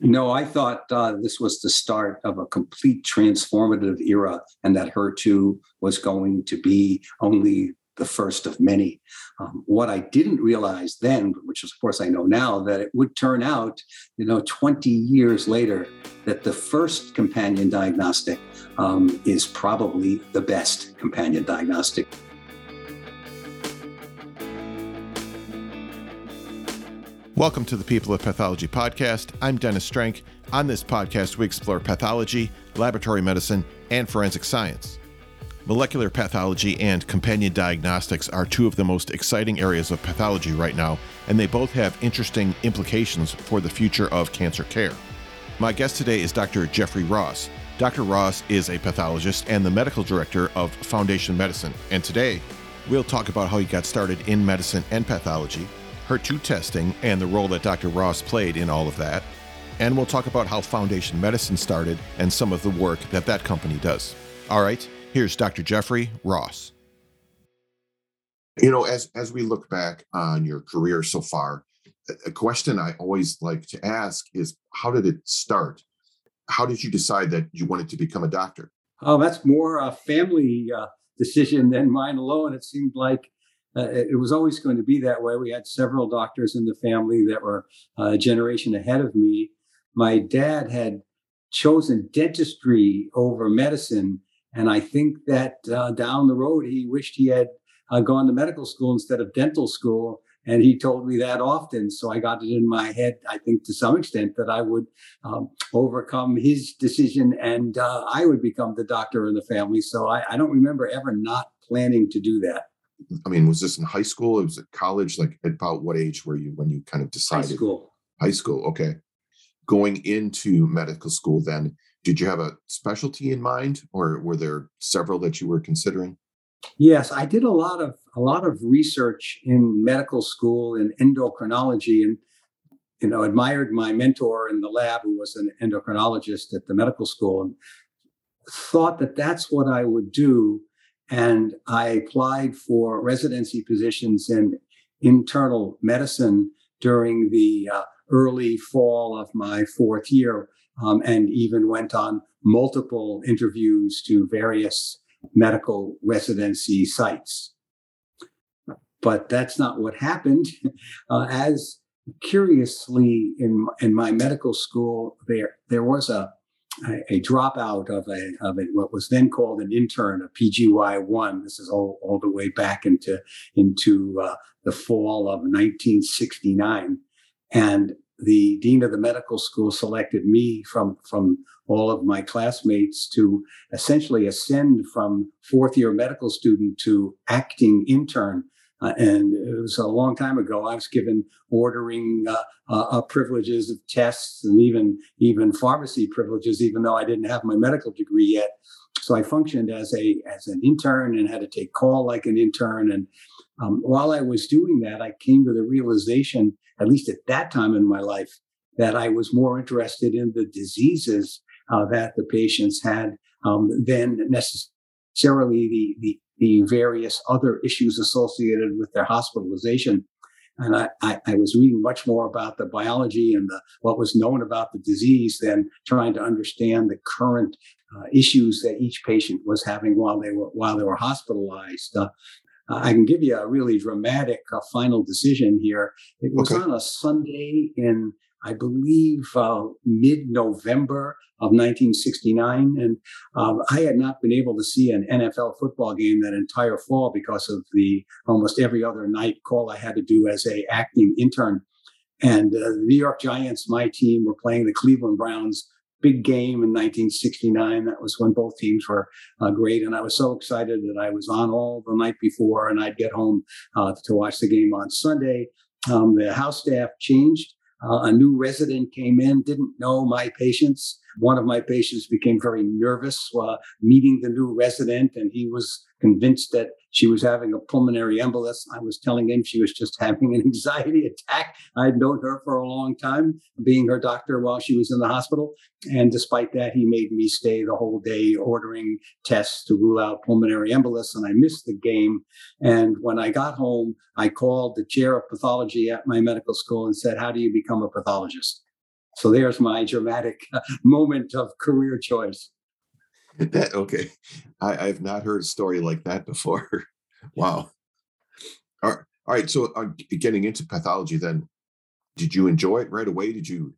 No, I thought uh, this was the start of a complete transformative era and that HER2 was going to be only the first of many. Um, what I didn't realize then, which of course I know now, that it would turn out, you know, 20 years later, that the first companion diagnostic um, is probably the best companion diagnostic. Welcome to the People of Pathology podcast. I'm Dennis Strank. On this podcast, we explore pathology, laboratory medicine, and forensic science. Molecular pathology and companion diagnostics are two of the most exciting areas of pathology right now, and they both have interesting implications for the future of cancer care. My guest today is Dr. Jeffrey Ross. Dr. Ross is a pathologist and the medical director of Foundation Medicine, and today we'll talk about how he got started in medicine and pathology HER2 testing and the role that Dr. Ross played in all of that. And we'll talk about how Foundation Medicine started and some of the work that that company does. All right, here's Dr. Jeffrey Ross. You know, as as we look back on your career so far, a question I always like to ask is how did it start? How did you decide that you wanted to become a doctor? Oh, that's more a family uh, decision than mine alone. It seemed like uh, it was always going to be that way. We had several doctors in the family that were uh, a generation ahead of me. My dad had chosen dentistry over medicine. And I think that uh, down the road, he wished he had uh, gone to medical school instead of dental school. And he told me that often. So I got it in my head, I think to some extent, that I would um, overcome his decision and uh, I would become the doctor in the family. So I, I don't remember ever not planning to do that. I mean, was this in high school? It was at college. Like at about what age were you when you kind of decided? High school. High school. Okay. Going into medical school, then did you have a specialty in mind, or were there several that you were considering? Yes, I did a lot of a lot of research in medical school in endocrinology, and you know, admired my mentor in the lab, who was an endocrinologist at the medical school, and thought that that's what I would do and I applied for residency positions in internal medicine during the uh, early fall of my fourth year, um, and even went on multiple interviews to various medical residency sites. But that's not what happened. Uh, as curiously in in my medical school, there there was a a, a dropout of a of a, what was then called an intern, a PGY one. This is all, all the way back into into uh, the fall of 1969, and the dean of the medical school selected me from from all of my classmates to essentially ascend from fourth year medical student to acting intern uh, and it was a long time ago. I was given ordering uh, uh, uh, privileges of tests and even even pharmacy privileges, even though I didn't have my medical degree yet. So I functioned as a as an intern and had to take call like an intern. And um, while I was doing that, I came to the realization, at least at that time in my life, that I was more interested in the diseases uh, that the patients had um, than necessarily the the the various other issues associated with their hospitalization. And I, I, I, was reading much more about the biology and the, what was known about the disease than trying to understand the current uh, issues that each patient was having while they were while they were hospitalized. Uh, I can give you a really dramatic uh, final decision here. It was okay. on a Sunday in I believe, uh, mid November of 1969. And um, I had not been able to see an NFL football game that entire fall because of the almost every other night call I had to do as a acting intern. And uh, the New York Giants, my team, were playing the Cleveland Browns. Big game in 1969. That was when both teams were uh, great, and I was so excited that I was on all the night before, and I'd get home uh, to watch the game on Sunday. Um, the house staff changed uh, a new resident came in, didn't know my patients. One of my patients became very nervous uh, meeting the new resident, and he was convinced that she was having a pulmonary embolus. I was telling him she was just having an anxiety attack. I'd known her for a long time, being her doctor while she was in the hospital. And despite that, he made me stay the whole day ordering tests to rule out pulmonary embolus. And I missed the game. And when I got home, I called the chair of pathology at my medical school and said, How do you become a pathologist? So there's my dramatic moment of career choice. That okay, I, I've not heard a story like that before. wow. All right, all right. So, uh, getting into pathology, then, did you enjoy it right away? Did you,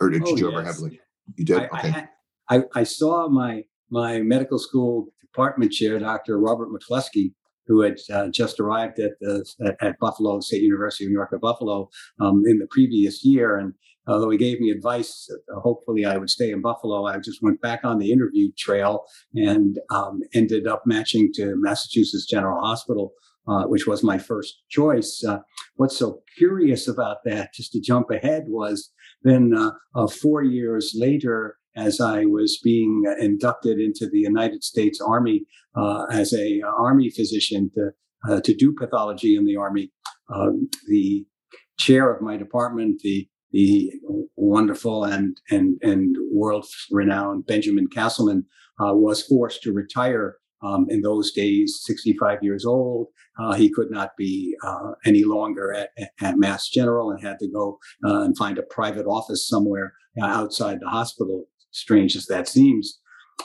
or did Oh, you ever have like you did? I, I, okay, had- I, I saw my my medical school department chair, Dr. Robert McCluskey, who had uh, just arrived at, the, at at Buffalo State University of New York at Buffalo um, in the previous year, and although he gave me advice, uh, hopefully I would stay in Buffalo. I just went back on the interview trail and um, ended up matching to Massachusetts General Hospital. Uh, which was my first choice. Uh, what's so curious about that, just to jump ahead, was then uh, uh, four years later, as I was being inducted into the United States Army uh, as a Army physician to uh, to do pathology in the Army, um, the chair of my department, the the wonderful and and and world renowned Benjamin Castleman, uh, was forced to retire. Um, in those days, 65 years old, uh, he could not be uh, any longer at, at Mass General and had to go uh, and find a private office somewhere uh, outside the hospital, strange as that seems.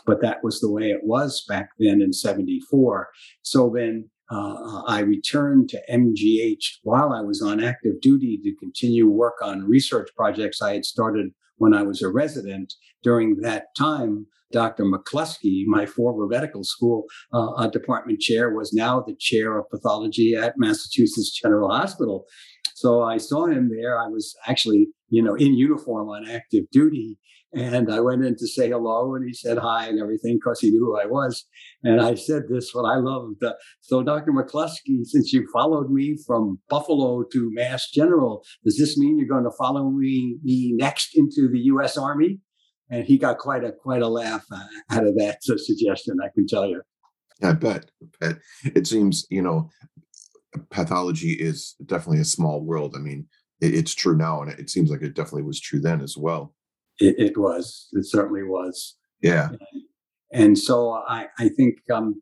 But that was the way it was back then in 74. So then uh, I returned to MGH while I was on active duty to continue work on research projects I had started when I was a resident. During that time, Dr. McCluskey, my former medical school uh, uh, department chair, was now the chair of pathology at Massachusetts General Hospital. So I saw him there. I was actually, you know, in uniform on active duty. And I went in to say hello, and he said hi and everything because he knew who I was. And I said this, what I loved. Uh, so, Dr. McCluskey, since you followed me from Buffalo to Mass General, does this mean you're going to follow me, me next into the U.S. Army? And he got quite a quite a laugh uh, out of that uh, suggestion. I can tell you. I bet. I bet. It seems you know, pathology is definitely a small world. I mean, it, it's true now, and it seems like it definitely was true then as well. It, it was. It certainly was. Yeah. And so I, I think um,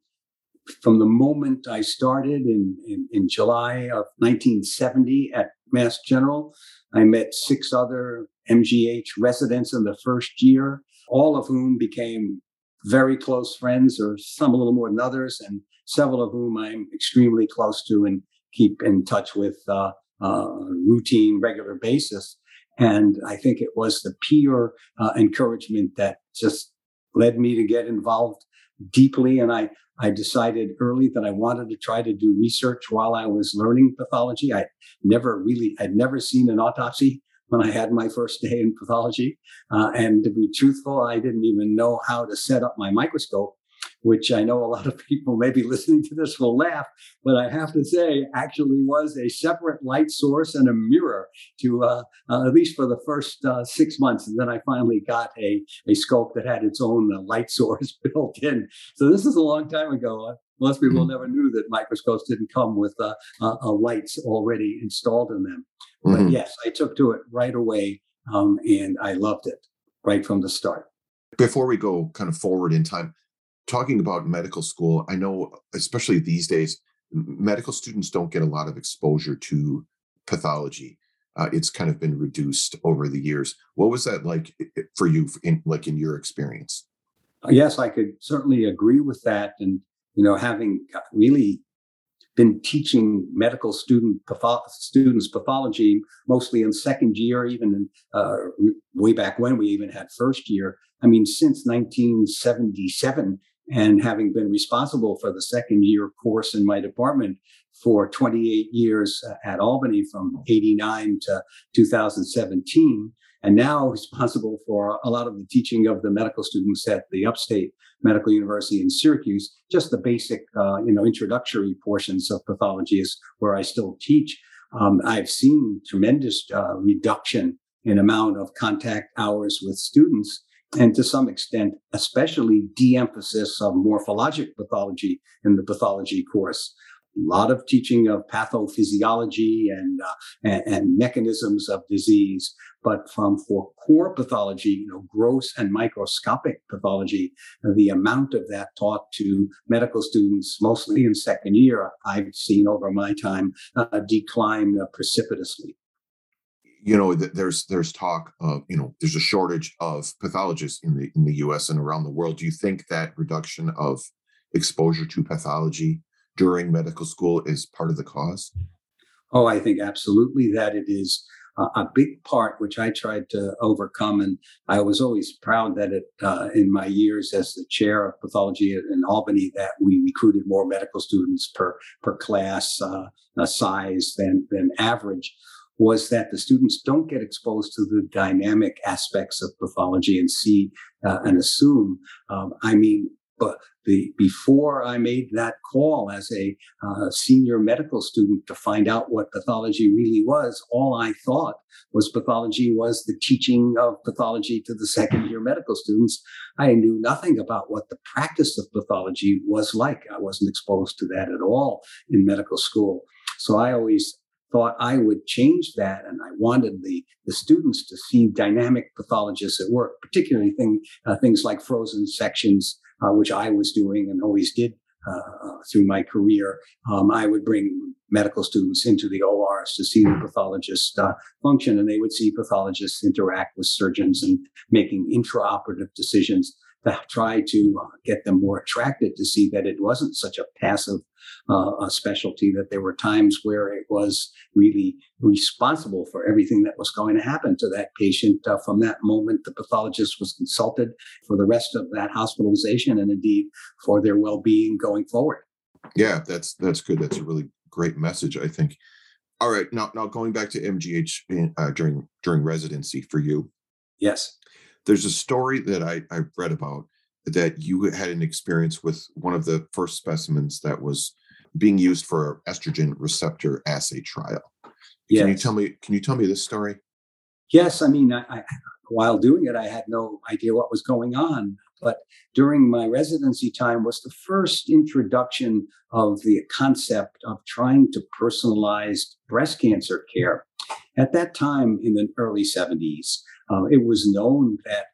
from the moment I started in, in, in July of 1970 at Mass General, I met six other MGH residents in the first year, all of whom became very close friends, or some a little more than others, and several of whom I'm extremely close to and keep in touch with uh, uh, routine, regular basis. And I think it was the peer uh, encouragement that just led me to get involved deeply. And I, I decided early that I wanted to try to do research while I was learning pathology. I never really, I'd never seen an autopsy when I had my first day in pathology. Uh, and to be truthful, I didn't even know how to set up my microscope, which I know a lot of people maybe listening to this will laugh, but I have to say actually was a separate light source and a mirror to uh, uh, at least for the first uh, six months. And then I finally got a, a scope that had its own uh, light source built in. So this is a long time ago. Most people never knew that microscopes didn't come with uh, uh, uh, lights already installed in them. But Mhm. yes, I took to it right away, um, and I loved it right from the start. Before we go kind of forward in time, talking about medical school, I know, especially these days, medical students don't get a lot of exposure to pathology. Uh, it's kind of been reduced over the years. What was that like for you, in like in your experience? Yes, I could certainly agree with that. And, you know, having really been teaching medical student patho- students pathology mostly in second year, even in, uh, way back when we even had first year. I mean, since 1977, and having been responsible for the second year course in my department for 28 years uh, at Albany from 89 to 2017, and now responsible for a lot of the teaching of the medical students at the upstate medical university in syracuse just the basic uh, you know introductory portions of pathology is where i still teach. Um, i've seen tremendous uh, reduction in amount of contact hours with students and to some extent especially de-emphasis of morphologic pathology in the pathology course a lot of teaching of pathophysiology and, uh, and, and mechanisms of disease but from for core pathology, you know, gross and microscopic pathology, the amount of that taught to medical students, mostly in second year, I've seen over my time uh, decline uh, precipitously. You know there's there's talk of you know there's a shortage of pathologists in the in the US and around the world do you think that reduction of exposure to pathology during medical school is part of the cause oh i think absolutely that it is a big part which I tried to overcome. And I was always proud that it, uh, in my years as the chair of pathology in Albany, that we recruited more medical students per per class uh, size than than average. Was that the students don't get exposed to the dynamic aspects of pathology and see uh, and assume. Um, I mean, but the, before I made that call as a uh, senior medical student to find out what pathology really was, all I thought was pathology was the teaching of pathology to the second year medical students. I knew nothing about what the practice of pathology was like. I wasn't exposed to that at all in medical school. So I always thought I would change that. And I wanted the, the students to see dynamic pathologists at work, particularly thing, uh, things like frozen sections uh, which I was doing and always did uh, uh, through my career. Um, I would bring medical students into the ORs to see the pathologist uh, function, and they would see pathologists interact with surgeons and making intraoperative decisions try to uh, get them more attracted to see that it wasn't such a passive uh, a specialty, that there were times where it was really responsible for everything that was going to happen to that patient. Uh, from that moment, the pathologist was consulted for the rest of that hospitalization and indeed for their well being going forward. Yeah, that's that's good. That's a really great message, I think. All right, now now going back to MGH in, uh, during during residency for you. Yes, there's a story that I I read about that you had an experience with one of the first specimens that was being used for estrogen receptor assay trial. Yes. Can you tell me? Can you tell me this story? Yes, I mean, I, I, while doing it, I had no idea what was going on. But during my residency time was the first introduction of the concept of trying to personalize breast cancer care. At that time, in the early 70s, uh, it was known that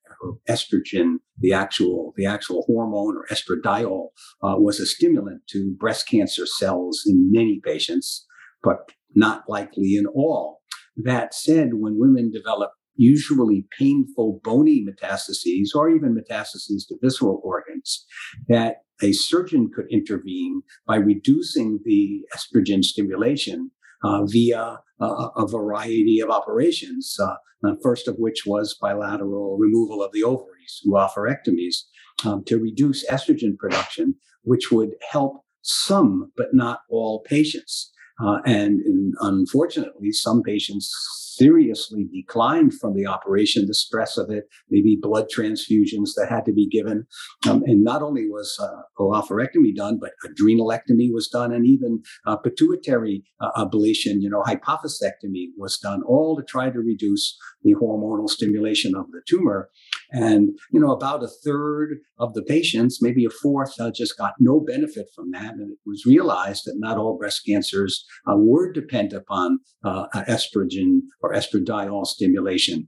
estrogen, the actual the actual hormone or estradiol, uh, was a stimulant to breast cancer cells in many patients, but not likely in all. That said, when women develop usually painful bony metastases or even metastases to visceral organs, that a surgeon could intervene by reducing the estrogen stimulation via uh, a variety of operations, uh, first of which was bilateral removal of the ovaries oophorectomies um, to reduce estrogen production, which would help some but not all patients. Uh, and unfortunately, some patients seriously declined from the operation, the stress of it, maybe blood transfusions that had to be given. Um, and not only was uh, oophorectomy done, but adrenalectomy was done, and even uh, pituitary uh, ablation, you know, hypophysectomy was done, all to try to reduce the hormonal stimulation of the tumor. And, you know, about a third of the patients, maybe a fourth, uh, just got no benefit from that. And it was realized that not all breast cancers uh, were dependent upon uh, estrogen or estradiol stimulation.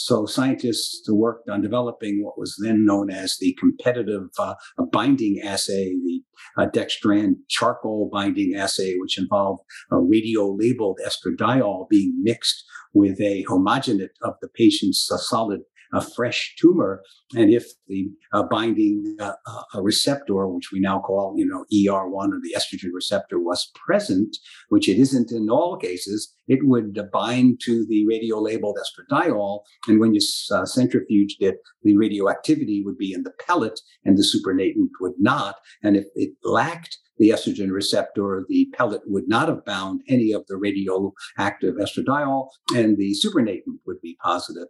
So scientists worked on developing what was then known as the competitive uh, binding assay, the uh, dextran charcoal binding assay, which involved a radio-labeled estradiol being mixed with a homogenate of the patient's uh, solid a fresh tumor. And if the uh, binding uh, uh receptor, which we now call, you know, ER1 or the estrogen receptor was present, which it isn't in all cases, it would bind to the radio-labeled estradiol. And when you uh, centrifuged it, the radioactivity would be in the pellet and the supernatant would not. And if it lacked the estrogen receptor, the pellet would not have bound any of the radioactive estradiol, and the supernatant would be positive.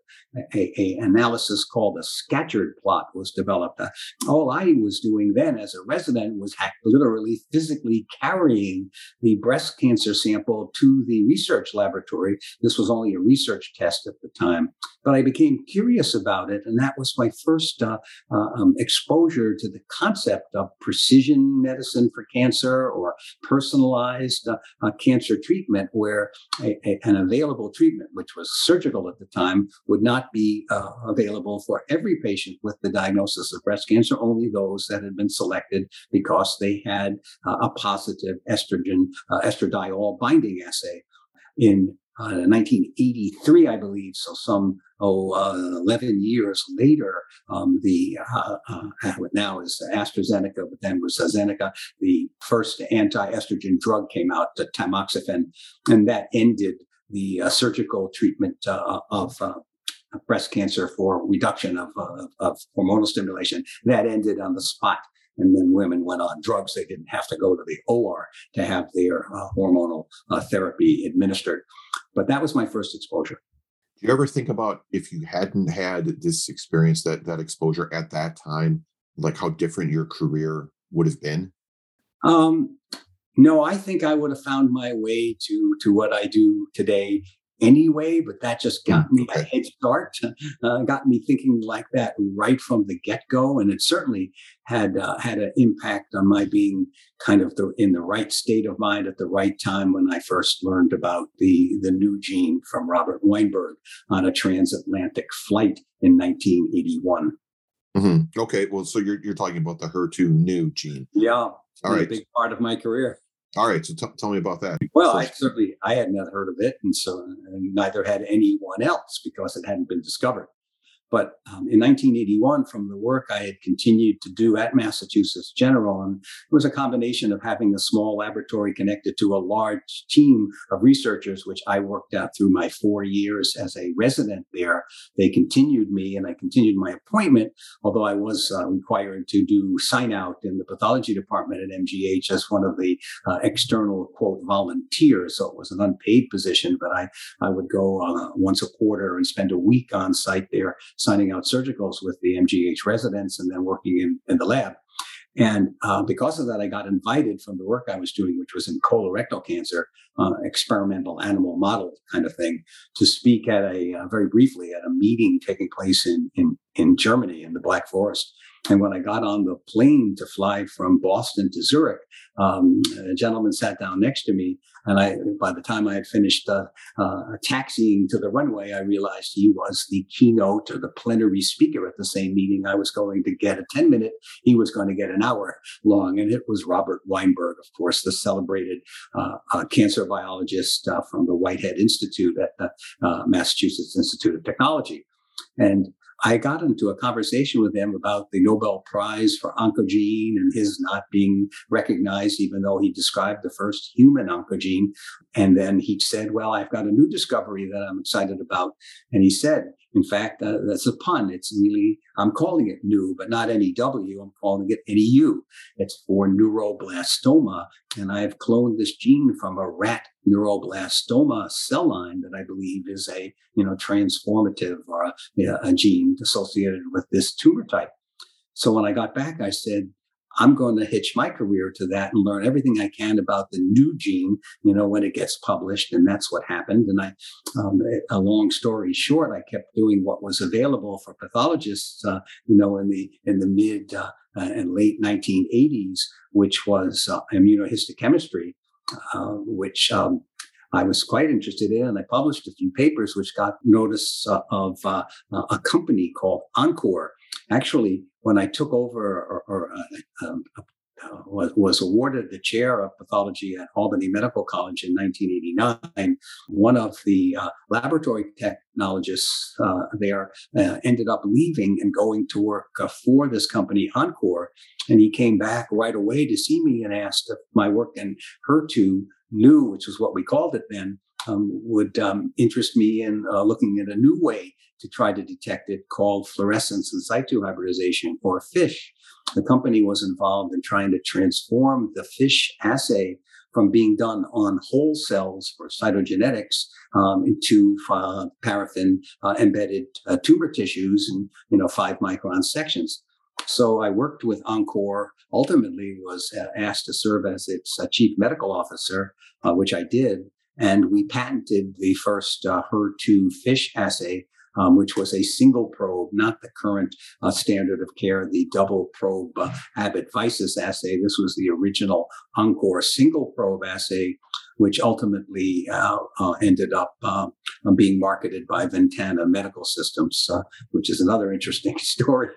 A, a analysis called a Scatchard plot was developed. Uh, all I was doing then as a resident was literally physically carrying the breast cancer sample to the research laboratory. This was only a research test at the time, but I became curious about it, and that was my first uh, uh, um, exposure to the concept of precision medicine for cancer cancer or personalized uh, cancer treatment where a, a, an available treatment, which was surgical at the time, would not be uh, available for every patient with the diagnosis of breast cancer, only those that had been selected because they had uh, a positive estrogen, uh, estradiol binding assay. In uh, 1983, I believe. So some oh, uh, 11 years later, um, the uh, now is AstraZeneca, but then was Zeneca, the first anti-estrogen drug came out, the tamoxifen, and that ended the uh, surgical treatment uh, of breast cancer for reduction of, of hormonal stimulation. That ended on the spot and then women went on drugs. They didn't have to go to the OR to have their uh, hormonal uh, therapy administered. But that was my first exposure. Do you ever think about if you hadn't had this experience, that that exposure at that time, like how different your career would have been? Um, no, I think I would have found my way to to what I do today anyway, but that just got me a head start, uh, got me thinking like that right from the get go, and it certainly had uh, had an impact on my being kind of the, in the right state of mind at the right time when I first learned about the the neu gene from Robert Weinberg on a transatlantic flight in 1981. Mm-hmm. Okay, well, so you're you're talking about the HER2 neu gene. Yeah, all right, a big part of my career. All right, so t- tell me about that. Well, I certainly I had not heard of it, and so and neither had anyone else because it hadn't been discovered. But um, in 1981, from the work I had continued to do at Massachusetts General, and it was a combination of having a small laboratory connected to a large team of researchers, which I worked out through my four years as a resident there. They continued me, and I continued my appointment, although I was uh, required to do sign out in the pathology department at MGH as one of the uh, external quote volunteers. So it was an unpaid position, but I I would go uh, once a quarter and spend a week on site there signing out surgicals with the MGH residents and then working in, in the lab. And uh, because of that, I got invited from the work I was doing, which was in colorectal cancer, uh, experimental animal model kind of thing, to speak at a uh, very briefly at a meeting taking place in, in in Germany in the Black Forest. And when I got on the plane to fly from Boston to Zurich, um, a gentleman sat down next to me, and I, by the time I had finished uh, uh, taxiing to the runway, I realized he was the keynote or the plenary speaker at the same meeting. I was going to get a 10 minute, he was going to get an hour long. And it was Robert Weinberg, of course, the celebrated uh, uh cancer biologist uh, from the Whitehead Institute at the uh, Massachusetts Institute of Technology. And I got into a conversation with him about the Nobel Prize for oncogene and his not being recognized, even though he described the first human oncogene. And then he said, Well, I've got a new discovery that I'm excited about. And he said, in fact, uh, that's a pun. It's really, I'm calling it new, but not NEW. I'm calling it NEU. It's for neuroblastoma. And I have cloned this gene from a rat neuroblastoma cell line that I believe is a, you know, transformative or a, a gene associated with this tumor type. So when I got back, I said, I'm going to hitch my career to that and learn everything I can about the neu gene, you know, when it gets published. And that's what happened. And I, um, a long story short, I kept doing what was available for pathologists, uh, you know, in the, in the mid uh, and late 1980s, which was uh, immunohistochemistry, uh, which, um, I was quite interested in, and I published a few papers which got notice uh, of uh, a company called Oncor. actually, when I took over or, or uh, was, was, awarded the chair of pathology at Albany Medical College in 1989. One of the uh, laboratory technologists uh, there uh, ended up leaving and going to work uh, for this company, Oncor. And he came back right away to see me and asked if my work in HER2 neu, which was what we called it then, um, would um, interest me in uh, looking at a new way to try to detect it called fluorescence in situ hybridization or FISH. The company was involved in trying to transform the FISH assay from being done on whole cells for cytogenetics um, into uh, paraffin uh, embedded uh, tumor tissues and you know five micron sections. So I worked with Oncor. Ultimately, was uh, asked to serve as its uh, chief medical officer, which I did, and we patented the first HER2 FISH assay um, which was a single probe, not the current uh, standard of care, the double probe uh, Abbott Vysis assay. This was the original Oncor single probe assay, which ultimately uh, uh, ended up um, being marketed by Ventana Medical Systems, uh, which is another interesting story.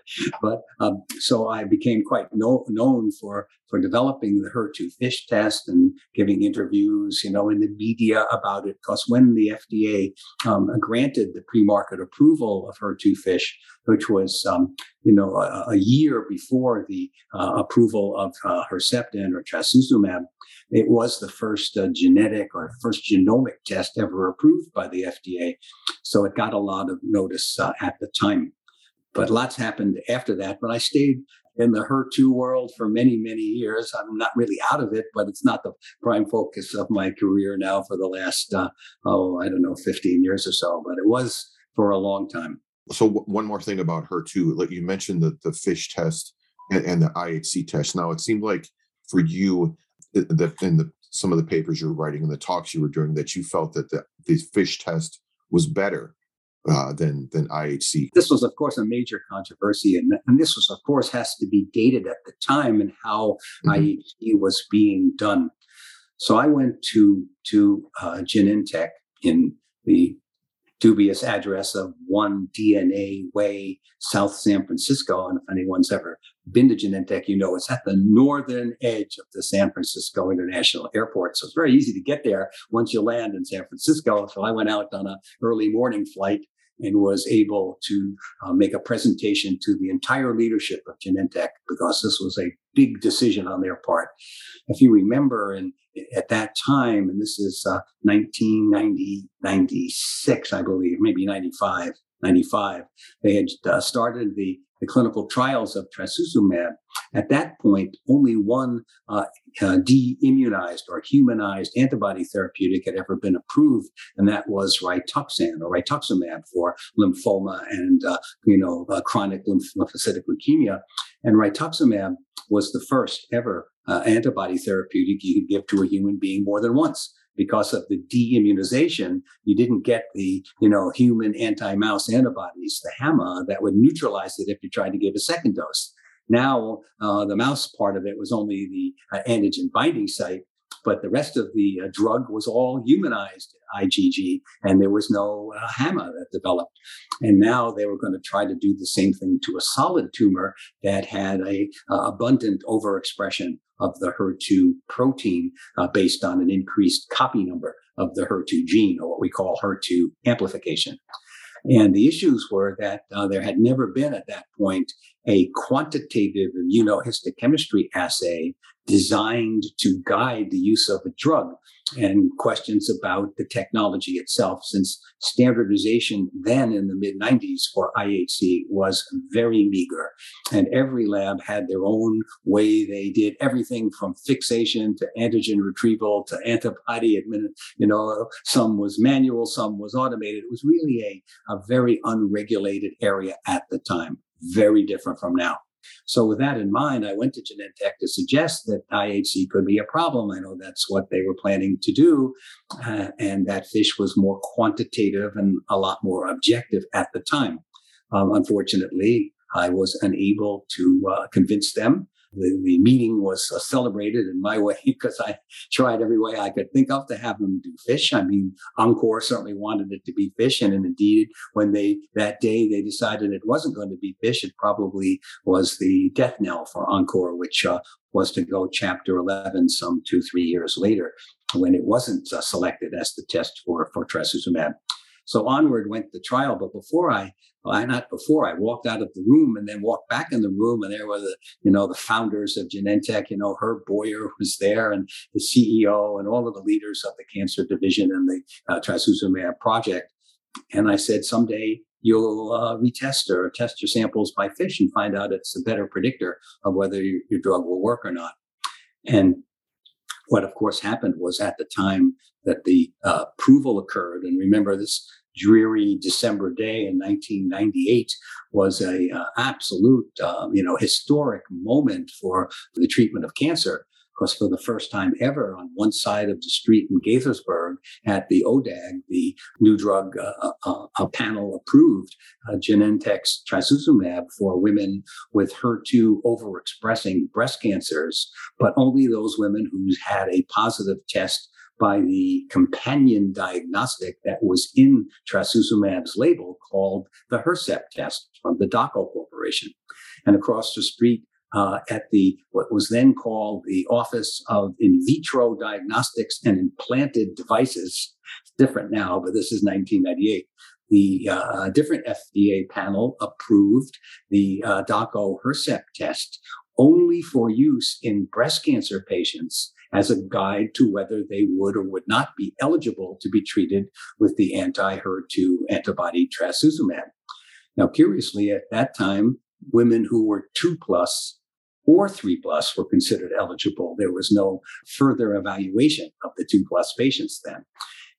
But um, so I became quite no, known for for developing the HER2 FISH test and giving interviews, you know, in the media about it. Because when the FDA um, granted the pre-market approval of HER2 FISH, which was, um, you know, a, a, year before the uh, approval of uh, Herceptin or trastuzumab, it was the first uh, genetic or first genomic test ever approved by the FDA. So it got a lot of notice uh, at the time. But lots happened after that. But I stayed in the HER2 world for many, many years. I'm not really out of it, but it's not the prime focus of my career now for the last, uh, oh, I don't know, 15 years or so, but it was for a long time. So, w- one more thing about HER2. like you mentioned the, the FISH test and, and the IHC test. Now, it seemed like for you, that in the some of the papers you were writing and the talks you were doing, that you felt that the, the FISH test was better uh, than than IHC. This was, of course, a major controversy, and, and this was, of course, has to be dated at the time and how mm-hmm. IHC was being done. So I went to to uh, Genentech in the dubious address of One DNA Way, South San Francisco. And if anyone's ever been to Genentech, you know it's at the northern edge of the San Francisco International Airport. So it's very easy to get there once you land in San Francisco. So I went out on an early morning flight and was able to uh, make a presentation to the entire leadership of Genentech because this was a big decision on their part. If you remember, and at that time, and this is uh, 1990, 96, I believe, maybe 95, 95, they had uh, started the the clinical trials of trastuzumab, at that point, only one uh, uh, de-immunized or humanized antibody therapeutic had ever been approved, and that was Rituxan or rituximab for lymphoma and uh, you know uh, chronic lymphocytic leukemia. And rituximab was the first ever uh, antibody therapeutic you could give to a human being more than once because of the de-immunization, you didn't get the, you know, human anti-mouse antibodies, the HAMA, that would neutralize it if you tried to give a second dose. Now, uh, the mouse part of it was only the uh, antigen binding site, but the rest of the uh, drug was all humanized IgG, and there was no uh, HAMA that developed. And now they were going to try to do the same thing to a solid tumor that had a uh, abundant overexpression of the HER2 protein uh, based on an increased copy number of the HER2 gene, or what we call HER2 amplification. And the issues were that uh, there had never been at that point a quantitative immunohistochemistry assay designed to guide the use of a drug and questions about the technology itself, since standardization then in the mid 90s for IHC was very meager. And every lab had their own way they did everything from fixation to antigen retrieval to antibody admin. You know, some was manual, some was automated. It was really a, a very unregulated area at the time, very different from now. So, with that in mind, I went to Genentech to suggest that IHC could be a problem. I know that's what they were planning to do, uh, and that fish was more quantitative and a lot more objective at the time. Um, unfortunately, I was unable to uh, convince them the, the meeting was uh, celebrated in my way because I tried every way I could think of to have them do fish. I mean, Oncor certainly wanted it to be fish, and indeed, when they that day they decided it wasn't going to be fish, it probably was the death knell for Oncor, which uh, was to go chapter 11 some two three years later when it wasn't uh, selected as the test for for trastuzumab. So onward went the trial. But before I, well, I not before I walked out of the room and then walked back in the room, and there were the, you know, the founders of Genentech. You know, Herb Boyer was there, and the CEO, and all of the leaders of the cancer division and the uh, trastuzumab project. And I said, someday you'll uh, retest or test your samples by fish and find out it's a better predictor of whether your, your drug will work or not. And what, of course, happened was at the time that the uh, approval occurred, and remember this dreary December day in 1998 was a uh, absolute, um, you know, historic moment for the treatment of cancer because for the first time ever on one side of the street in Gaithersburg at the ODAC, the new drug uh, uh, uh, panel approved uh, Genentech's trastuzumab for women with HER2 overexpressing breast cancers, but only those women who had a positive test by the companion diagnostic that was in trastuzumab's label called the Hercept test from the Dako Corporation. And across the street uh, at the what was then called the Office of In Vitro Diagnostics and Implanted Devices. It's different now, but this is 1998. The uh, different FDA panel approved the uh, Dako Hercept test only for use in breast cancer patients as a guide to whether they would or would not be eligible to be treated with the anti-HER2 antibody trastuzumab. Now, curiously, at that time, women who were two plus or three plus were considered eligible. There was no further evaluation of the two plus patients then.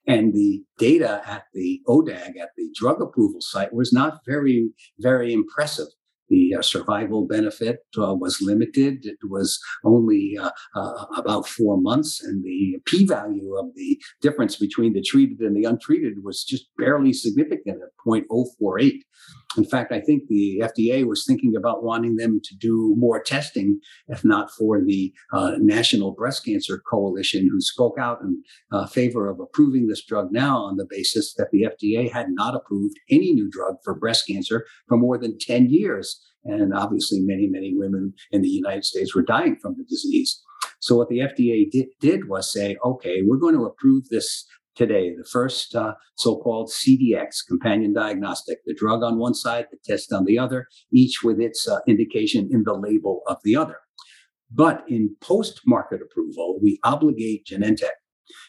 And the data at the ODAC, at the drug approval site, was not very, very impressive. The uh, survival benefit uh, was limited. It was only uh, uh about four months, and the p value of the difference between the treated and the untreated was just barely significant at 0.048. In fact, I think the FDA was thinking about wanting them to do more testing, if not for the uh, National Breast Cancer Coalition, who spoke out in uh, favor of approving this drug now on the basis that the FDA had not approved any new drug for breast cancer for more than 10 years. And obviously, many, many women in the United States were dying from the disease. So, what the FDA did, did was say, okay, we're going to approve this today, the first uh, so called CDX, companion diagnostic, the drug on one side, the test on the other, each with its uh, indication in the label of the other. But in post market approval, we obligate Genentech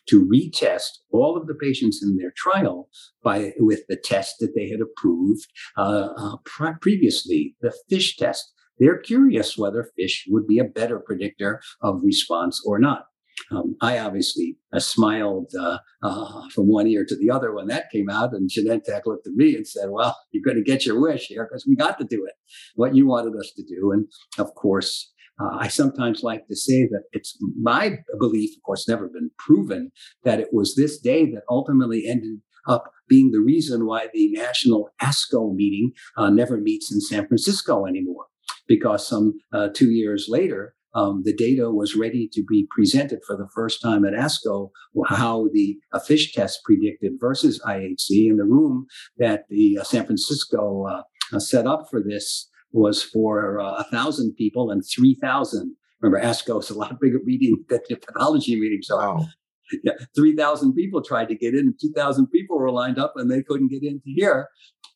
to retest all of the patients in their trial by with the test that they had approved uh, uh, pre- previously, the FISH test. They're curious whether FISH would be a better predictor of response or not. Um, I obviously uh, smiled uh, uh, from one ear to the other when that came out, and Genentech looked at me and said, "Well, you're going to get your wish here because we got to do it, what you wanted us to do." And of course, uh, I sometimes like to say that it's my belief, of course, never been proven, that it was this day that ultimately ended up being the reason why the national ASCO meeting uh, never meets in San Francisco anymore. Because some uh, two years later, um, the data was ready to be presented for the first time at ASCO, how the uh, FISH test predicted versus IHC. And the room that the uh, San Francisco uh, uh set up for this was for uh, a thousand people and 3,000. Remember, ASCO is a lot bigger meeting than the pathology meetings are. Wow. Yeah, 3,000 people tried to get in, and 2,000 people were lined up, and they couldn't get into here.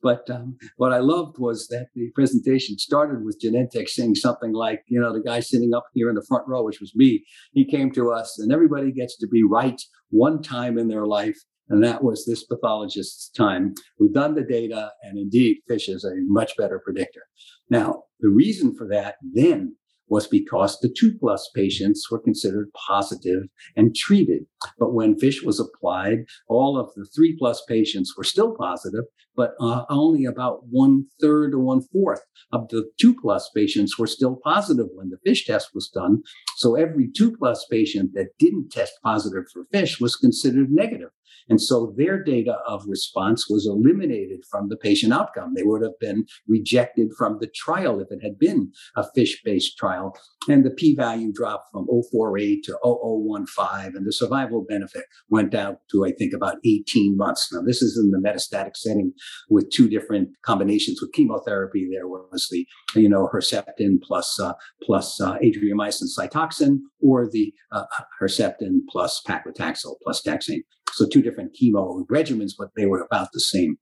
But um, what I loved was that the presentation started with Genentech saying something like, you know, the guy sitting up here in the front row, which was me, he came to us, and everybody gets to be right one time in their life. And that was this pathologist's time. We've done the data, and indeed, FISH is a much better predictor. Now, the reason for that then was because the two plus patients were considered positive and treated. But when fish was applied, all of the three plus patients were still positive, but uh, only about one third or one fourth of the two plus patients were still positive when the fish test was done. So every two plus patient that didn't test positive for fish was considered negative. And so their data of response was eliminated from the patient outcome. They would have been rejected from the trial if it had been a fish based trial. And the p value dropped from 048 to 0015, and the survival benefit went down to, I think, about 18 months. Now, this is in the metastatic setting with two different combinations with chemotherapy. There was the, you know, Herceptin plus, uh, plus uh, adriamycin Cytoxan, or the uh, Herceptin plus paclitaxel plus taxane. So two different chemo regimens, but they were about the same.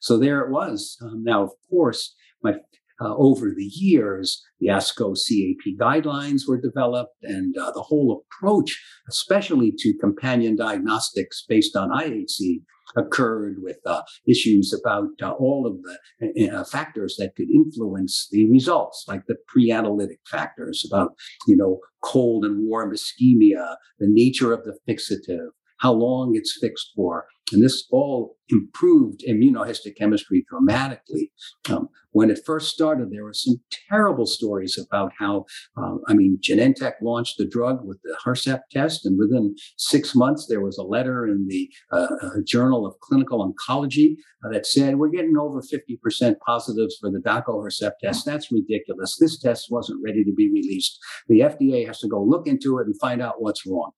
So there it was. Um, now, of course, my, uh, over the years, the ASCO CAP guidelines were developed, and uh, the whole approach, especially to companion diagnostics based on IHC, occurred with uh, issues about uh, all of the uh, factors that could influence the results, like the pre-analytic factors about, you know, cold and warm ischemia, the nature of the fixative, how long it's fixed for. And this all improved immunohistochemistry dramatically. Um, when it first started, there were some terrible stories about how, uh, I mean, Genentech launched the drug with the Hercept test, and within six months, there was a letter in the uh, uh Journal of Clinical Oncology uh, that said, We're getting over 50% positives for the Dako Hercept test. That's ridiculous. This test wasn't ready to be released. The FDA has to go look into it and find out what's wrong.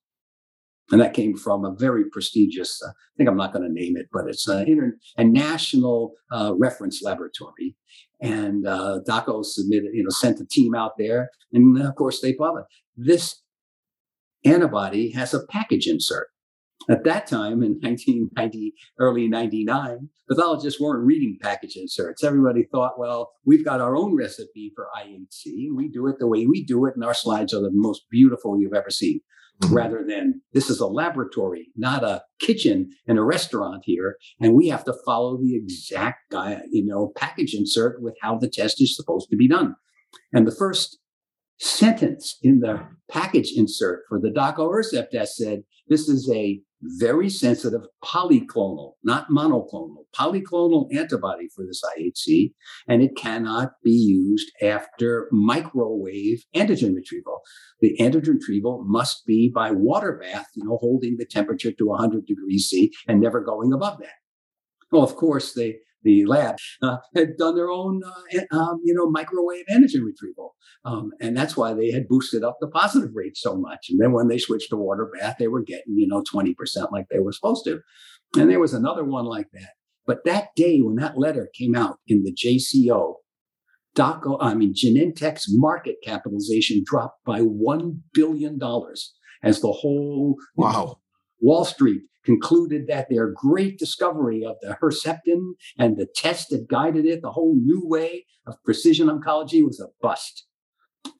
And that came from a very prestigious, uh, I think I'm not going to name it, but it's a, inter- a national uh, reference laboratory. And uh, Dako submitted, you know, sent a team out there. And of course, they published. This antibody has a package insert. At that time in 1990, early 99, pathologists weren't reading package inserts. Everybody thought, well, we've got our own recipe for IHC and we do it the way we do it. And our slides are the most beautiful you've ever seen. Mm-hmm. Rather than this is a laboratory, not a kitchen in a restaurant here, and we have to follow the exact guy, you know, package insert with how the test is supposed to be done. And the first sentence in the package insert for the Dako test said, this is a very sensitive polyclonal, not monoclonal, polyclonal antibody for this IHC, and it cannot be used after microwave antigen retrieval. The antigen retrieval must be by water bath, you know, holding the temperature to 100 degrees C and never going above that. Well, of course, they the lab uh, had done their own, uh, um, you know, microwave antigen retrieval, um, and that's why they had boosted up the positive rate so much. And then when they switched to water bath, they were getting, you know, twenty percent like they were supposed to. And there was another one like that. But that day when that letter came out in the JCO, Dako, I mean, Genentech's market capitalization dropped by one billion dollars as the whole wow Wall Street concluded that their great discovery of the Herceptin and the test that guided it, the whole new way of precision oncology, was a bust.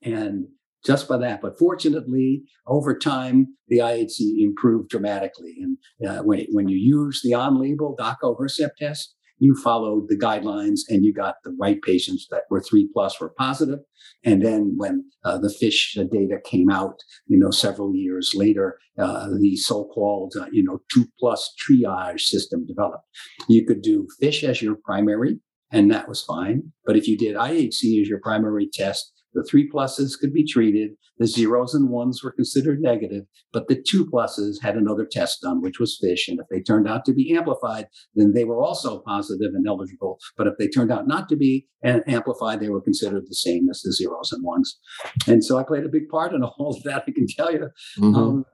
And just by that. But fortunately, over time, the IHC improved dramatically. And uh, when, when you use the on label Dako Hercept test, you followed the guidelines and you got the right patients that were three plus were positive. And then when uh, the FISH data came out, you know, several years later, uh, the so-called, uh, you know, two plus triage system developed. You could do FISH as your primary, and that was fine. But if you did IHC as your primary test, the three pluses could be treated. The zeros and ones were considered negative, but the two pluses had another test done, which was FISH. And if they turned out to be amplified, then they were also positive and eligible. But if they turned out not to be amplified, they were considered the same as the zeros and ones. And so I played a big part in all of that, I can tell you. Mm-hmm. Um,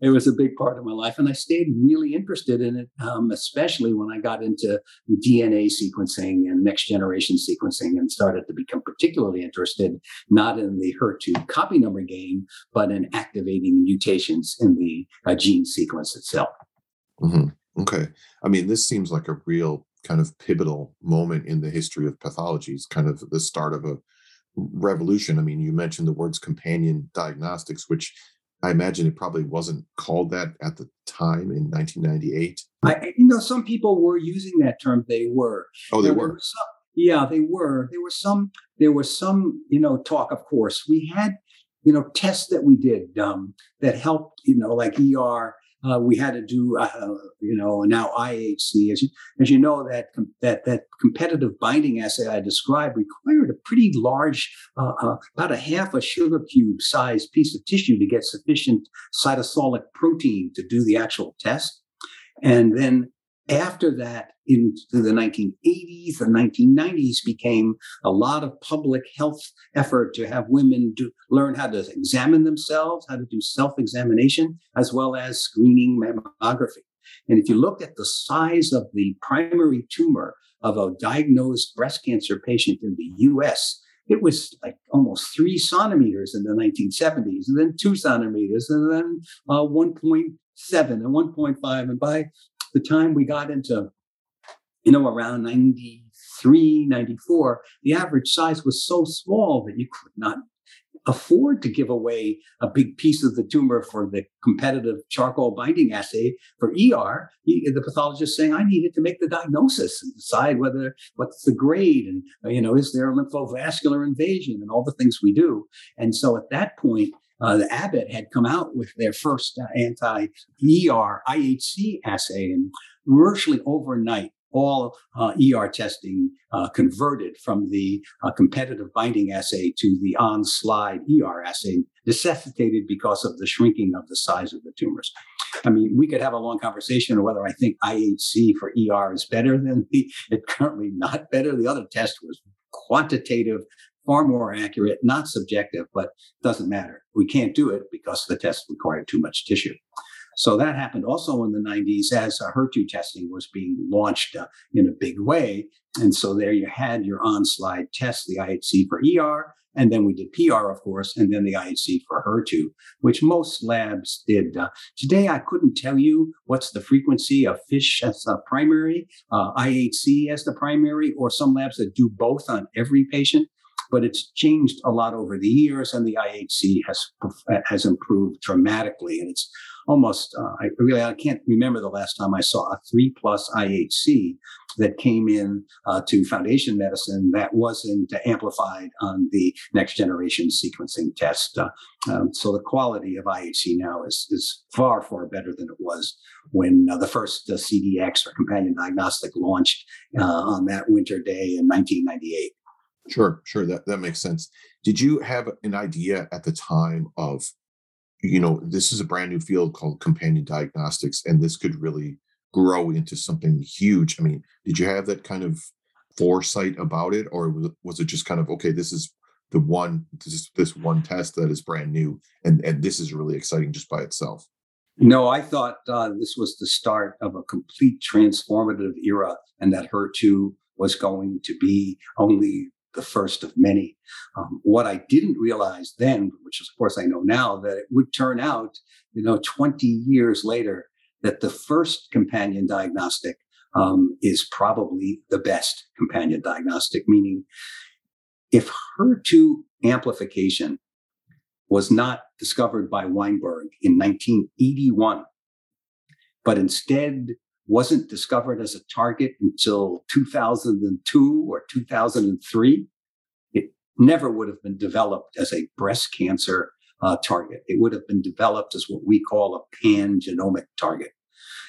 it was a big part of my life. And I stayed really interested in it, um, especially when I got into DNA sequencing and next generation sequencing and started to become particularly interested not in the HER2 copy number game, but in activating mutations in the uh, gene sequence itself. Mm-hmm. Okay. I mean, this seems like a real kind of pivotal moment in the history of pathology. It's kind of the start of a revolution. I mean, you mentioned the words companion diagnostics, which I imagine it probably wasn't called that at the time in 1998. I, you know, some people were using that term. They were. Oh, they were. some, yeah, they were. There was some. There was some. You know, talk. Of course, we had. You know, tests that we did um, that helped. You know, like ER uh, we had to do, uh, you know, now IHC. As you, as you know, that that that competitive binding assay I described required a pretty large, uh, uh, about a half a sugar cube sized piece of tissue to get sufficient cytosolic protein to do the actual test. And then after that, into the 1980s, the 1990s became a lot of public health effort to have women do, learn how to examine themselves, how to do self examination, as well as screening mammography. And if you look at the size of the primary tumor of a diagnosed breast cancer patient in the US, it was like almost three centimeters in the 1970s, and then two centimeters, and then uh, 1.7 and 1.5. And by the time we got into you know, around 93, 94, the average size was so small that you could not afford to give away a big piece of the tumor for the competitive charcoal binding assay for ER. the pathologist saying, I needed to make the diagnosis and decide whether what's the grade and, you know, is there a lymphovascular invasion and all the things we do. And so at that point, uh, the Abbott had come out with their first uh, anti-ER IHC assay, and virtually overnight, all uh, ER testing uh, converted from the uh, competitive binding assay to the on slide ER assay, necessitated because of the shrinking of the size of the tumors. I mean, we could have a long conversation on whether I think IHC for ER is better than the, it currently not better. The other test was quantitative, far more accurate, not subjective, but doesn't matter. We can't do it because the test required too much tissue. So that happened also in the 90s as uh, HER2 testing was being launched uh, in a big way. And so there you had your on slide test, the IHC for ER, and then we did PR, of course, and then the IHC for HER2, which most labs did. Uh, today, I couldn't tell you what's the frequency of FISH as a primary, uh, IHC as the primary, or some labs that do both on every patient but it's changed a lot over the years, and the IHC has has improved dramatically. And it's almost uh, I really I can't remember the last time I saw a three plus IHC that came in uh, to Foundation Medicine that wasn't amplified on the next generation sequencing test. Uh, um, so the quality of IHC now is is far far better than it was when uh, the first uh, CDX or companion diagnostic launched uh, on that winter day in 1998. Sure, sure. That that makes sense. Did you have an idea at the time of, you know, this is a brand new field called companion diagnostics, and this could really grow into something huge? I mean, did you have that kind of foresight about it, or was it just kind of okay? This is the one this this one test that is brand new, and and this is really exciting just by itself. No, I thought uh, this was the start of a complete transformative era, and that HER2 was going to be only the first of many. Um, what I didn't realize then, which of course I know now, that it would turn out, you know, 20 years later, that the first companion diagnostic um, is probably the best companion diagnostic, meaning if HER2 amplification was not discovered by Weinberg in 1981, but instead wasn't discovered as a target until 2002 or 2003. It never would have been developed as a breast cancer uh, target. It would have been developed as what we call a pan genomic target.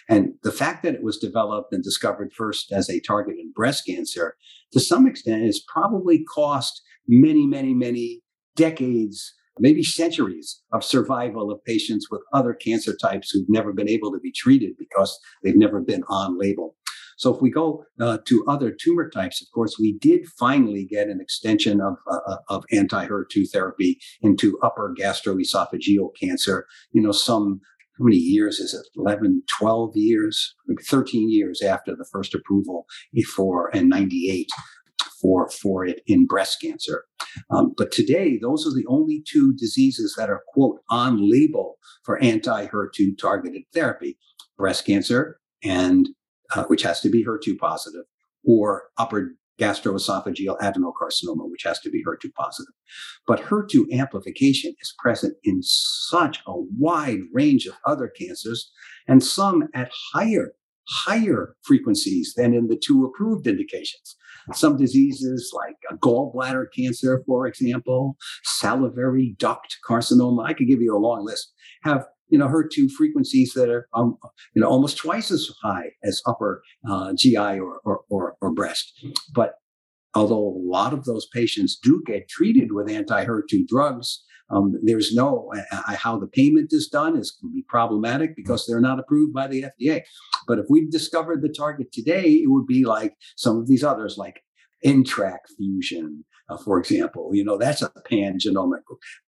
And the fact that it was developed and discovered first as a target in breast cancer, to some extent, has probably cost many, many, many decades maybe centuries of survival of patients with other cancer types who've never been able to be treated because they've never been on label. So if we go uh, to other tumor types, of course, we did finally get an extension of, uh, uh of anti-HER2 therapy into upper gastroesophageal cancer. You know, some how many years is it 11 12 years 13 years after the first approval before and 98 for, for it in breast cancer. Um, but today, those are the only two diseases that are, quote, on label for anti HER2 targeted therapy breast cancer, and uh, which has to be HER2 positive, or upper gastroesophageal adenocarcinoma, which has to be HER2 positive. But HER2 amplification is present in such a wide range of other cancers, and some at higher higher frequencies than in the two approved indications. Some diseases like gallbladder cancer, for example, salivary duct carcinoma, I could give you a long list, have you know HER2 frequencies that are um, you know almost twice as high as upper uh, GI or, or, or, or breast. But although a lot of those patients do get treated with anti-HER2 drugs, um, there's no uh, how the payment is done is can be problematic because they're not approved by the FDA. But if we discovered the target today, it would be like some of these others, like NTRK fusion, uh, for example. You know, that's a pan genomic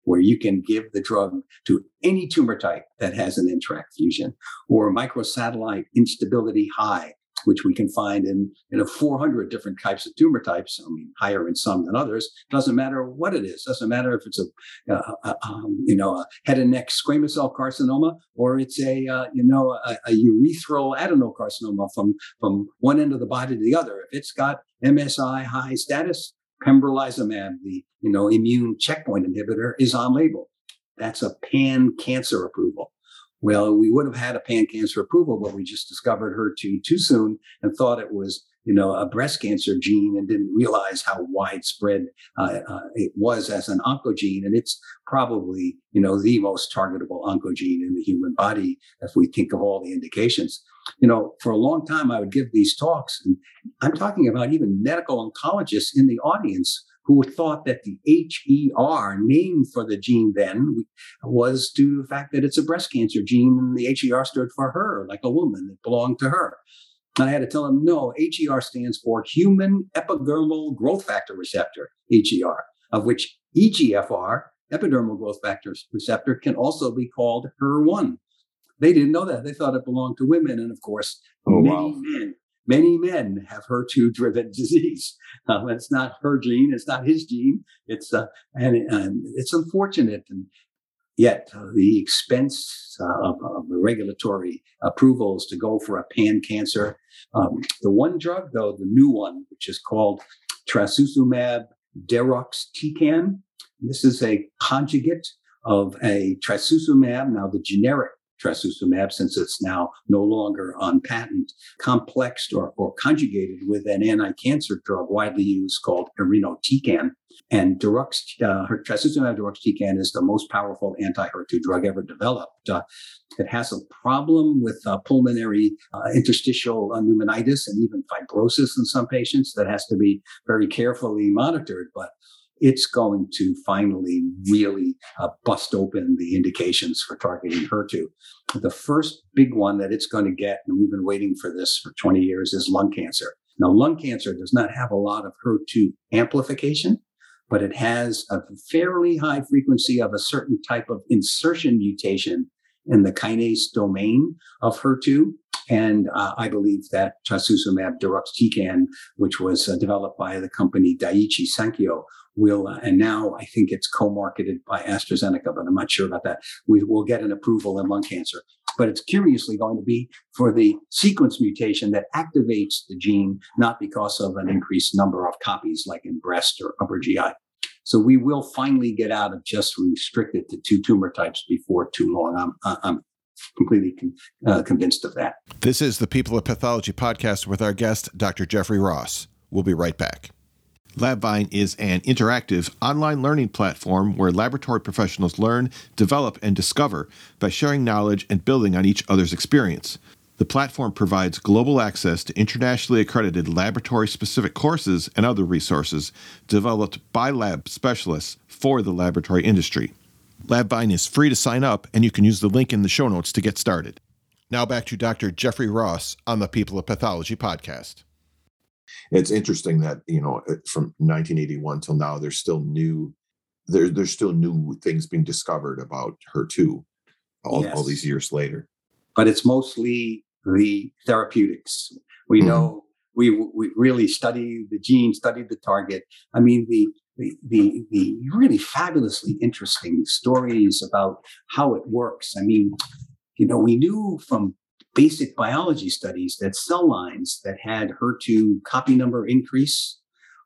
where you can give the drug to any tumor type that has an NTRK fusion or microsatellite instability high which we can find in you know 400 different types of tumor types. I mean, higher in some than others. Doesn't matter what it is. Doesn't matter if it's a, uh, um, you know a head and neck squamous cell carcinoma or it's a uh, you know a, a, urethral adenocarcinoma from from one end of the body to the other. If it's got MSI high status, pembrolizumab, the you know immune checkpoint inhibitor, is on label. That's a pan cancer approval. Well, we would have had a pan cancer approval, but we just discovered HER2 too soon and thought it was, you know, a breast cancer gene and didn't realize how widespread uh, uh, it was as an oncogene. And it's probably, you know, the most targetable oncogene in the human body if we think of all the indications. You know, for a long time, I would give these talks, and I'm talking about even medical oncologists in the audience who thought that the HER name for the gene then was due to the fact that it's a breast cancer gene and the HER stood for her, like a woman, it belonged to her. And I had to tell him, no, HER stands for human epidermal growth factor receptor, HER, of which EGFR, epidermal growth factor receptor, can also be called HER1. They didn't know that. They thought it belonged to women. And of course, Oh, many wow. men, many men have HER2 driven disease. Um, it's not her gene. It's not his gene. It's, uh, and, and it's unfortunate. And yet uh, the expense uh, of, of the regulatory approvals to go for a pan cancer. Um, the one drug, though, the new one, which is called trastuzumab deruxtecan. This is a conjugate of a trastuzumab, now the generic trastuzumab, since it's now no longer on patent, complexed or, or conjugated with an anti-cancer drug widely used called irinotecan. And Derux, uh, trastuzumab deruxtecan is the most powerful anti-HER2 drug ever developed. Uh, it has a problem with uh, pulmonary uh, interstitial pneumonitis and even fibrosis in some patients that has to be very carefully monitored. But it's going to finally really uh, bust open the indications for targeting HER2. The first big one that it's going to get, and we've been waiting for this for 20 years, is lung cancer. Now, lung cancer does not have a lot of HER2 amplification, but it has a fairly high frequency of a certain type of insertion mutation in the kinase domain of HER2. And uh, I believe that trastuzumab deruxtecan, which was uh, developed by the company Daiichi Sankyo, will, uh, and now I think it's co-marketed by AstraZeneca, but I'm not sure about that. We will get an approval in lung cancer. But it's curiously going to be for the sequence mutation that activates the gene, not because of an increased number of copies like in breast or upper GI. So we will finally get out of just restricted to two tumor types before too long. I'm, I'm completely con- uh, convinced of that. This is the People of Pathology podcast with our guest, Dr. Jeffrey Ross. We'll be right back. LabVine is an interactive online learning platform where laboratory professionals learn, develop, and discover by sharing knowledge and building on each other's experience. The platform provides global access to internationally accredited laboratory specific courses and other resources developed by lab specialists for the laboratory industry. LabVine is free to sign up, and you can use the link in the show notes to get started. Now back to Dr. Jeffrey Ross on the People of Pathology podcast. It's interesting that you know from 1981 till now, there's still new there, there's still new things being discovered about HER2, all, Yes. all these years later. but it's mostly the therapeutics. We Mhm. know we we really study the gene, study the target. I mean the the, the really fabulously interesting stories about how it works. I mean, you know, we knew from basic biology studies that cell lines that had HER2 copy number increase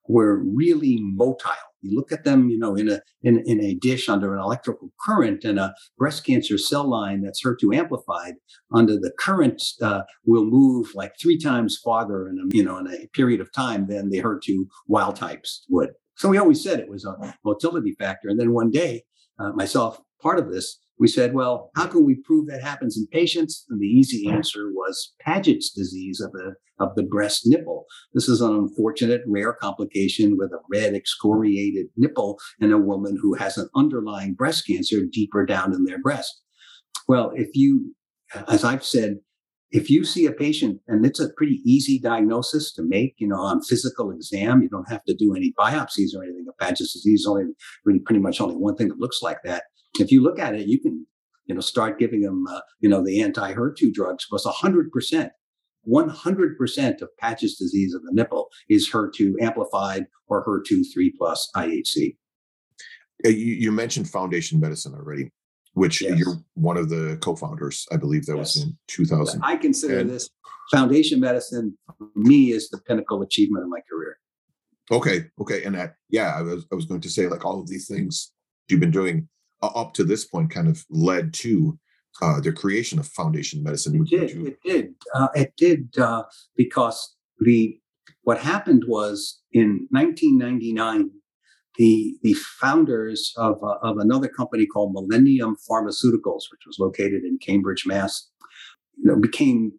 were really motile. You look at them, you know, in a in, in a dish under an electrical current, and a breast cancer cell line that's HER2 amplified under the current uh, will move like three times farther in a you know in a period of time than the HER2 wild types would. So we always said it was a motility factor, and then one day, uh, myself part of this, we said, well, how can we prove that happens in patients? And the easy answer was Paget's disease of the of the breast nipple. This is an unfortunate rare complication with a red excoriated nipple in a woman who has an underlying breast cancer deeper down in their breast. Well, if you, as I've said, if you see a patient and it's a pretty easy diagnosis to make, you know, on physical exam, you don't have to do any biopsies or anything. Paget's disease is only really pretty much only one thing that looks like that. If you look at it, you can, you know, start giving them, uh, you know, the anti-HER2 drugs because 100%, 100% of Paget's disease of the nipple is HER2 amplified or HER2 3 plus IHC. Uh, You, you mentioned Foundation Medicine already, which Yes. you're one of the co-founders. I believe that was in 2000. I consider And- this foundation medicine for me is the pinnacle achievement of my career. Okay, okay, and that yeah, I was I was going to say like all of these things you've been doing up to this point kind of led to uh, the creation of Foundation Medicine. It did. you- It did. Uh, it did uh, because the what happened was in 1999, the the founders of uh, of another company called Millennium Pharmaceuticals, which was located in Cambridge, Mass, you know, became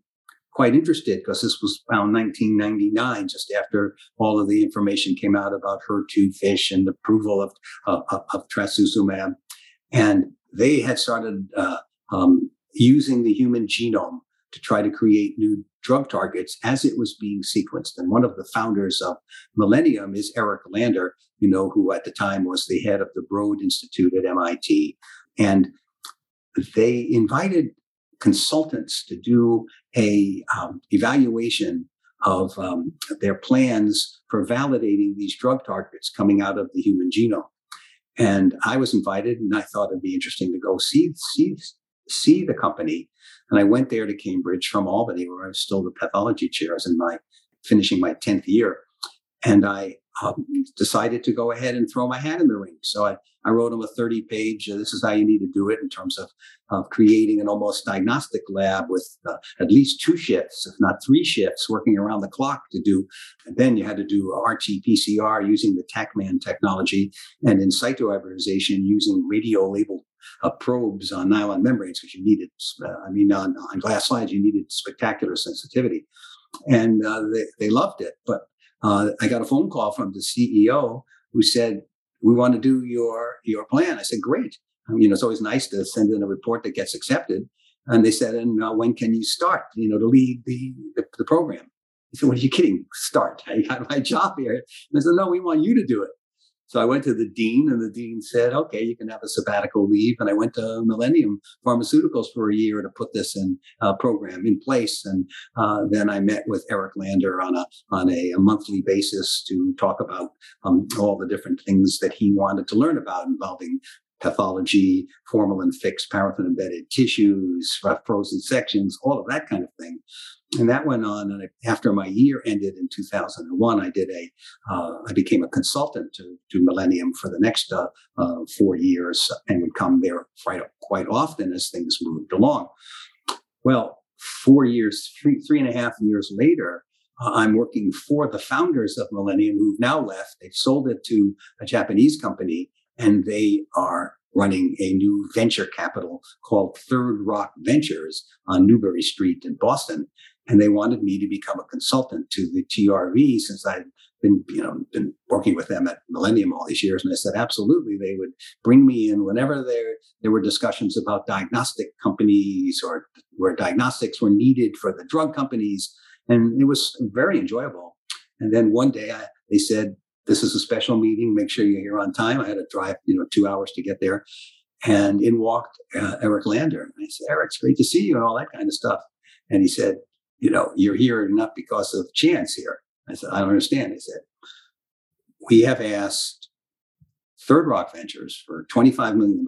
quite interested because this was around 1999, just after all of the information came out about HER2 FISH and approval of uh, of, trastuzumab, and they had started uh, um, using the human genome to try to create new drug targets as it was being sequenced. And one of the founders of Millennium is Eric Lander, you know, who at the time was the head of the Broad Institute at MIT. And they invited consultants to do a um, evaluation of um, their plans for validating these drug targets coming out of the human genome. And I was invited, and I thought it'd be interesting to go see see see the company. And I went there to Cambridge from Albany, where I was still the pathology chair. I was in my finishing my tenth year, and I um, decided to go ahead and throw my hat in the ring. So I, I wrote him a 30 page, uh, this is how you need to do it in terms of, of creating an almost diagnostic lab with uh, at least two shifts, if not three shifts, working around the clock to do. And then you had to do RT PCR using the TaqMan technology and in situ hybridization using radio labeled uh, probes on nylon membranes because you needed, uh, I mean, on, on glass slides, you needed spectacular sensitivity. And uh, they, they loved it. But uh, I got a phone call from the CEO who said, "We want to do your your plan." I said, "Great." Um, you know, it's always nice to send in a report that gets accepted. And they said, "And uh, when can you start? You know, to lead the the, the program." I said, "What are you kidding? Start? I got my job here." And I said, "No, we want you to do it." So I went to the dean, and the dean said, "Okay, you can have a sabbatical leave." And I went to Millennium Pharmaceuticals for a year to put this in uh, program in place. And uh, then I met with Eric Lander on a on a, a monthly basis to talk about um, all the different things that he wanted to learn about involving pathology, formalin fixed paraffin embedded tissues, frozen sections, all of that kind of thing and that went on. And after my year ended in 2001, I did a, uh, I became a consultant to, to Millennium for the next uh, uh, four years and would come there quite, quite often as things moved along. Well, four years, three, three and a half years later, uh, I'm working for the founders of Millennium who've now left. They've sold it to a Japanese company and they are running a new venture capital called Third Rock Ventures on Newbury Street in Boston and they wanted me to become a consultant to the TRV since I'd been, you know, been working with them at Millennium all these years. And I said, absolutely, they would bring me in whenever there there were discussions about diagnostic companies or where diagnostics were needed for the drug companies, and it was very enjoyable. And then one day I, they said, "This is a special meeting. Make sure you're here on time." I had to drive, you know, two hours to get there. And in walked uh, Eric Lander. And I said, Eric, it's great to see you and all that kind of stuff. And he said, you know, you're here not because of chance here. I said, I don't understand. He said, we have asked Third Rock Ventures for $25 million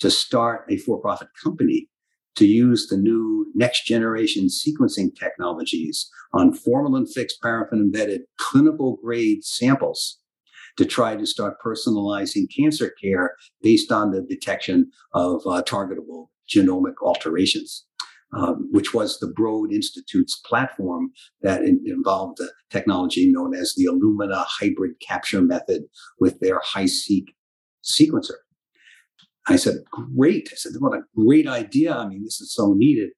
to start a for profit company to use the new next generation sequencing technologies on formalin fixed paraffin embedded clinical grade samples to try to start personalizing cancer care based on the detection of uh, targetable genomic alterations um, which was the Broad Institute's platform that in, involved the technology known as the Illumina hybrid capture method with their HiSeq sequencer. I said, great. I said, what a great idea. I mean, this is so needed.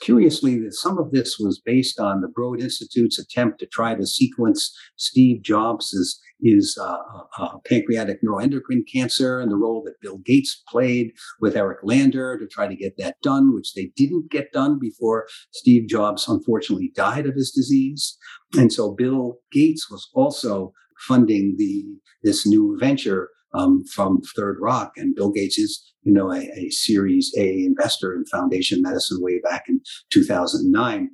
Curiously that some of this was based on the Broad Institute's attempt to try to sequence Steve Jobs' his uh, uh, pancreatic neuroendocrine cancer and the role that Bill Gates played with Eric Lander to try to get that done, which they didn't get done before Steve Jobs unfortunately died of his disease. And so Bill Gates was also funding the this new venture um, from Third Rock, and Bill Gates is, you know, a, a Series A investor in Foundation Medicine way back in 2009.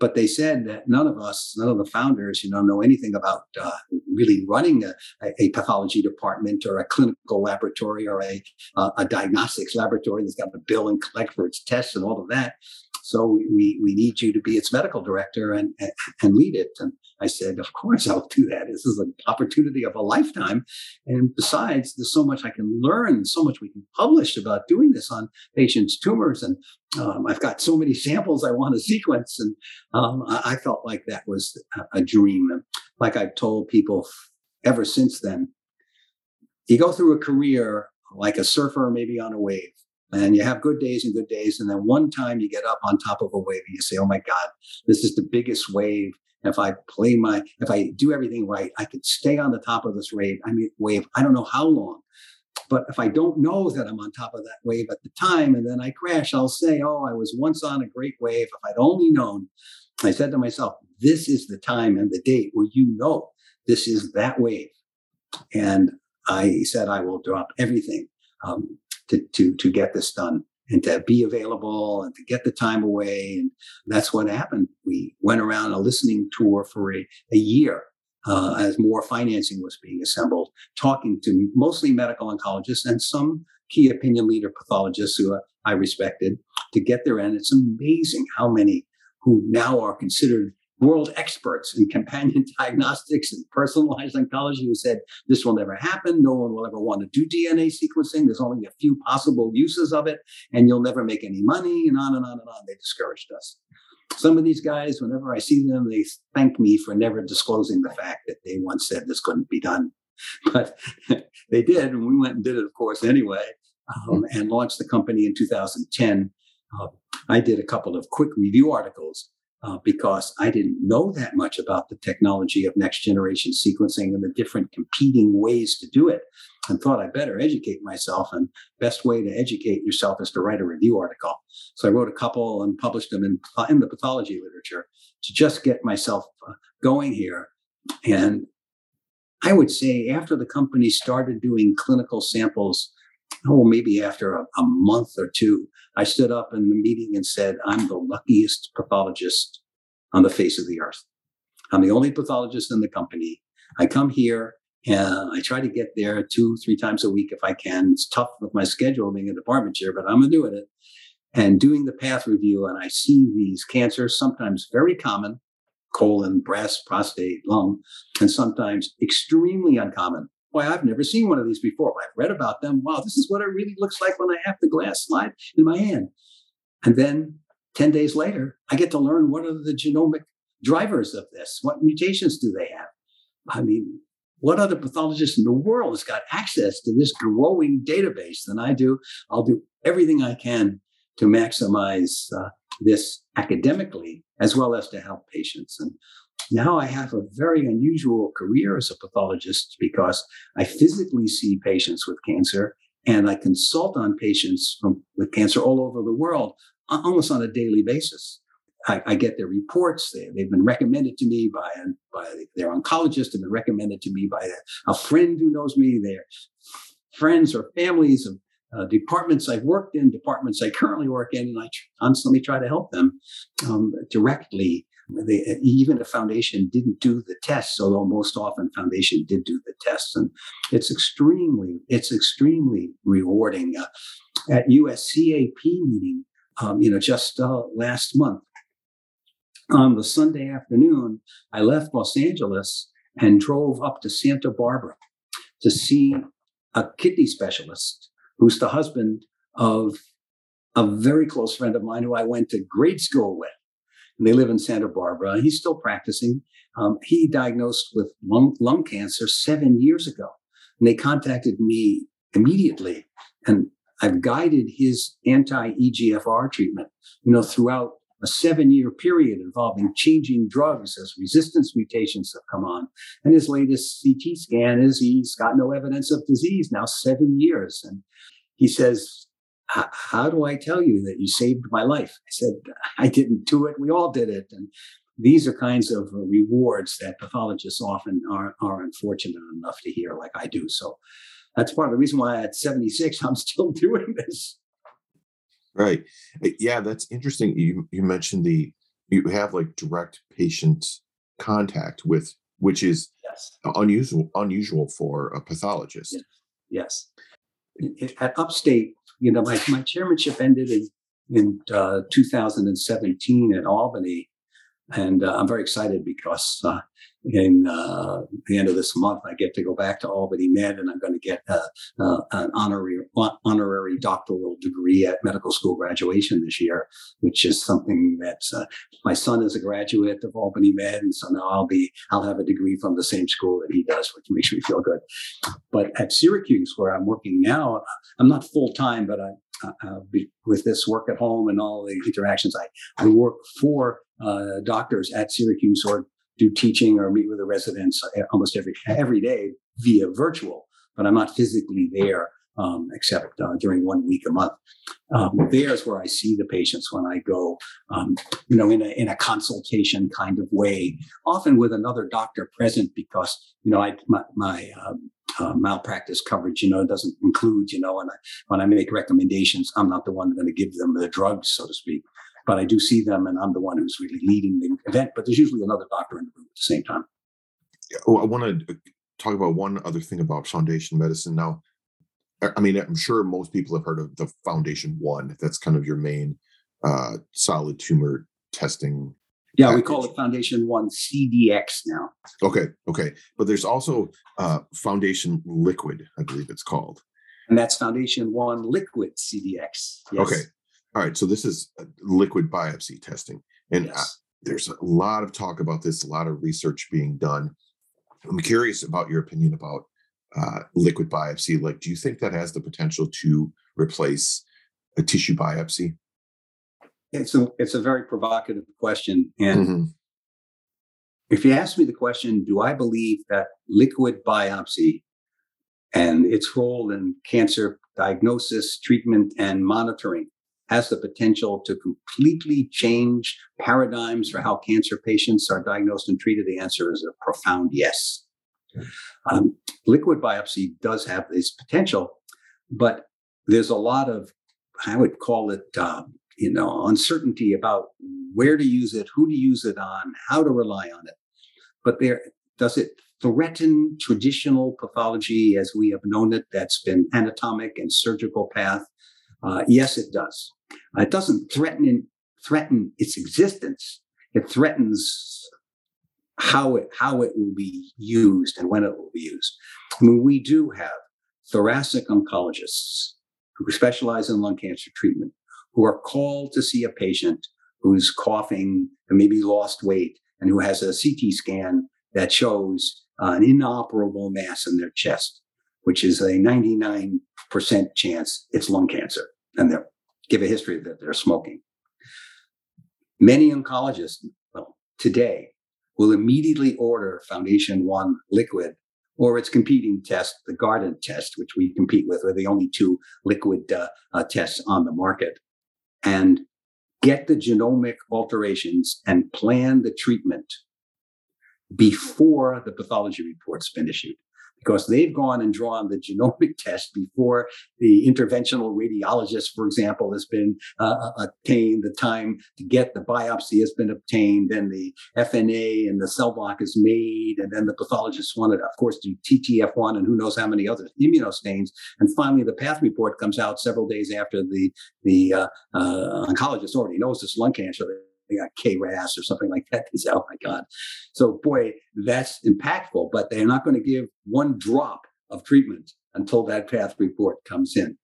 But they said that none of us, none of the founders, you know, know anything about uh, really running a, a, pathology department or a clinical laboratory or a, uh, a diagnostics laboratory that's got to bill and collect for its tests and all of that. So we, we need you to be its medical director and, and lead it. And I said, of course I'll do that. This is an opportunity of a lifetime. And besides, there's so much I can learn, so much we can publish about doing this on patients' tumors. And um, I've got so many samples I want to sequence. And um, I, I, felt like that was a, a dream. And like I've told people ever since then, you go through a career like a surfer, maybe on a wave and you have good days and good days. And then one time you get up on top of a wave and you say, Oh my God, this is the biggest wave. And if I play my, if I do everything right, I could stay on the top of this wave. I mean, wave, I don't know how long. But if I don't know that I'm on top of that wave at the time and then I crash, I'll say, Oh, I was once on a great wave. If I'd only known, I said to myself, This is the time and the date where you know this is that wave. And I said, I will drop everything. Um, to to to get this done. and to be available and to get the time away. And that's what happened. We went around a listening tour for a, a year uh, as more financing was being assembled, talking to mostly medical oncologists and some key opinion leader pathologists who I respected to get there. And it's amazing how many who now are considered world experts in companion diagnostics and personalized oncology who said this will never happen. No one will ever want to do DNA sequencing. There's only a few possible uses of it, and you'll never make any money, and on and on and on. They discouraged us. Some of these guys, whenever I see them, they thank me for never disclosing the fact that they once said this couldn't be done. But they did, and we went and did it, of course, anyway, um, and launched the company in 2010. Uh, I did a couple of quick review articles uh, because I didn't know that much about the technology of next generation sequencing and the different competing ways to do it and thought I better educate myself. And best way to educate yourself is to write a review article. So I wrote a couple and published them in, in the pathology literature to just get myself uh, going here. And I would say after the company started doing clinical samples, oh, maybe after a, a month or two, I stood up in the meeting and said, I'm the luckiest pathologist on the face of the earth. I'm the only pathologist in the company. I come here and I try to get there two, three times a week if I can. It's tough with my schedule being a department chair, but I'm doing it and doing the path review. And I see these cancers, sometimes very common colon, breast, prostate, lung, and sometimes extremely uncommon. Boy, I've never seen one of these before. I've read about them. Wow, this is what it really looks like when I have the glass slide in my hand. And then 10 days later, I get to learn what are the genomic drivers of this? What mutations do they have? I mean, what other pathologist in the world has got access to this growing database than I do? I'll do everything I can to maximize uh, this academically as well as to help patients. And now I have a very unusual career as a pathologist because I physically see patients with cancer and I consult on patients from, with cancer all over the world almost on a daily basis. I, I get their reports. They, have been recommended to me by, by their oncologist, and been recommended to me by a, a friend who knows me. Their friends or families of uh, departments I've worked in, departments I currently work in, and I constantly try to help them um, directly they, even a foundation didn't do the tests, although most often foundation did do the tests, and it's extremely it's extremely rewarding. Uh, at USCAP meeting, um, you know, just uh, last month, on the Sunday afternoon, I left Los Angeles and drove up to Santa Barbara to see a kidney specialist who's the husband of a very close friend of mine who I went to grade school with and they live in Santa Barbara. He's still practicing. Um, he diagnosed with lung, lung cancer seven years ago, and they contacted me immediately. And I've guided his anti-EGFR treatment, you know, throughout a seven-year period involving changing drugs as resistance mutations have come on. And his latest CT scan is he's got no evidence of disease now seven years. And he says how do I tell you that you saved my life? I said, I didn't do it. We all did it. And these are kinds of rewards that pathologists often are, are unfortunate enough to hear, like I do. So that's part of the reason why at 76, I'm still doing this. Right. Uh, yeah, that's interesting. You, you mentioned the, you have like direct patient contact with, which is yes. unusual, unusual for a pathologist. Yes. yes. At Upstate, you know, my, my chairmanship ended in, in uh, 2017 at Albany. And uh, I'm very excited because uh, in uh, the end of this month, I get to go back to Albany Med, and I'm going to get uh, uh, an honorary honorary doctoral degree at medical school graduation this year, which is something that uh, my son is a graduate of Albany Med, and so now I'll be I'll have a degree from the same school that he does, which makes me feel good. But at Syracuse, where I'm working now, I'm not full time, but I. Uh, with this work at home and all the interactions, I, I work for uh, doctors at Syracuse or do teaching or meet with the residents almost every every day via virtual, but I'm not physically there um, except uh, during one week a month. Um, there's where I see the patients when I go, um, you know, in a in a consultation kind of way, often with another doctor present because you know I my, my um, uh, malpractice coverage. You know, doesn't include. You know, and I when I make recommendations, I'm not the one going to give them the drugs, so to speak. But I do see them, and I'm the one who's really leading the event. But there's usually another doctor in the room at the same time. Well, I want to talk about one other thing about foundation medicine. Now, I mean, I'm sure most people have heard of the Foundation One. That's kind of your main uh, solid tumor testing. Yeah, package. we call it Foundation One CDX now. Okay, okay, but there's also uh, Foundation Liquid, I believe it's called, and that's Foundation One Liquid CDX. Yes. Okay, all right. So this is liquid biopsy testing, and uh, yes. there's a lot of talk about this, a lot of research being done. I'm curious about your opinion about uh, liquid biopsy. Like, do you think that has the potential to replace a tissue biopsy? It's a it's a very provocative question, and mm-hmm. if you ask me the question, do I believe that liquid biopsy and its role in cancer diagnosis, treatment, and monitoring has the potential to completely change paradigms for how cancer patients are diagnosed and treated? The answer is a profound yes. Um, liquid biopsy does have this potential, but there's a lot of, I would call it, uh, you know, uncertainty about where to use it, who to use it on, how to rely on it. But there, does it threaten traditional pathology as we have known it? That's been anatomic and surgical path. Uh, yes, it does. It doesn't threaten threaten its existence. It threatens how it how it will be used and when it will be used. I mean, we do have thoracic oncologists who specialize in lung cancer treatment who are called to see a patient who's coughing and maybe lost weight and who has a CT scan that shows uh, an inoperable mass in their chest, which is a 99% chance it's lung cancer. And they give a history that they're smoking. Many oncologists, well, today will immediately order Foundation One liquid or its competing test, the Guardant test, which we compete with. We're the only two liquid uh, uh, tests on the market. And get the genomic alterations and plan the treatment before the pathology report's been issued because they've gone and drawn the genomic test before the interventional radiologist, for example, has been uh, uh obtained, the time to get the biopsy has been obtained, then the FNA and the cell block is made, and then the pathologist wanted, of course, do TTF1 and who knows how many other immunostains. And finally, the path report comes out several days after the, the uh, uh, oncologist already knows it's lung cancer they KRAS or something like that. They say, oh my God. So, boy, that's impactful, but they're not going to give one drop of treatment until that path report comes in.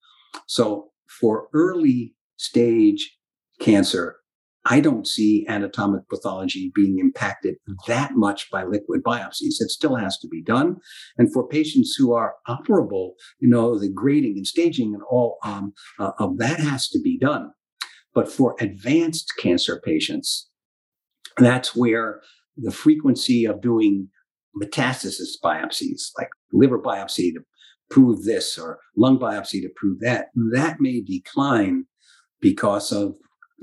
So, for early stage cancer, I don't see anatomic pathology being impacted that much by liquid biopsies. It still has to be done. And for patients who are operable, you know, the grading and staging and all um, uh, of that has to be done. But for advanced cancer patients, that's where the frequency of doing metastasis biopsies, like liver biopsy to prove this or lung biopsy to prove that, that may decline because of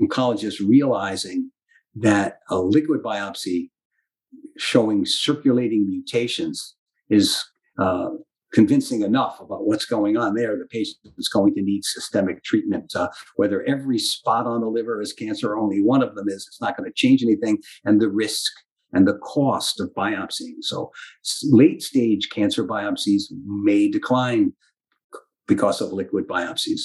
oncologists realizing that a liquid biopsy showing circulating mutations is uh, convincing enough about what's going on there, the patient is going to need systemic treatment. Uh, whether every spot on the liver is cancer, or only one of them is, it's not going to change anything. And the risk and the cost of biopsying. So late stage cancer biopsies may decline because of liquid biopsies.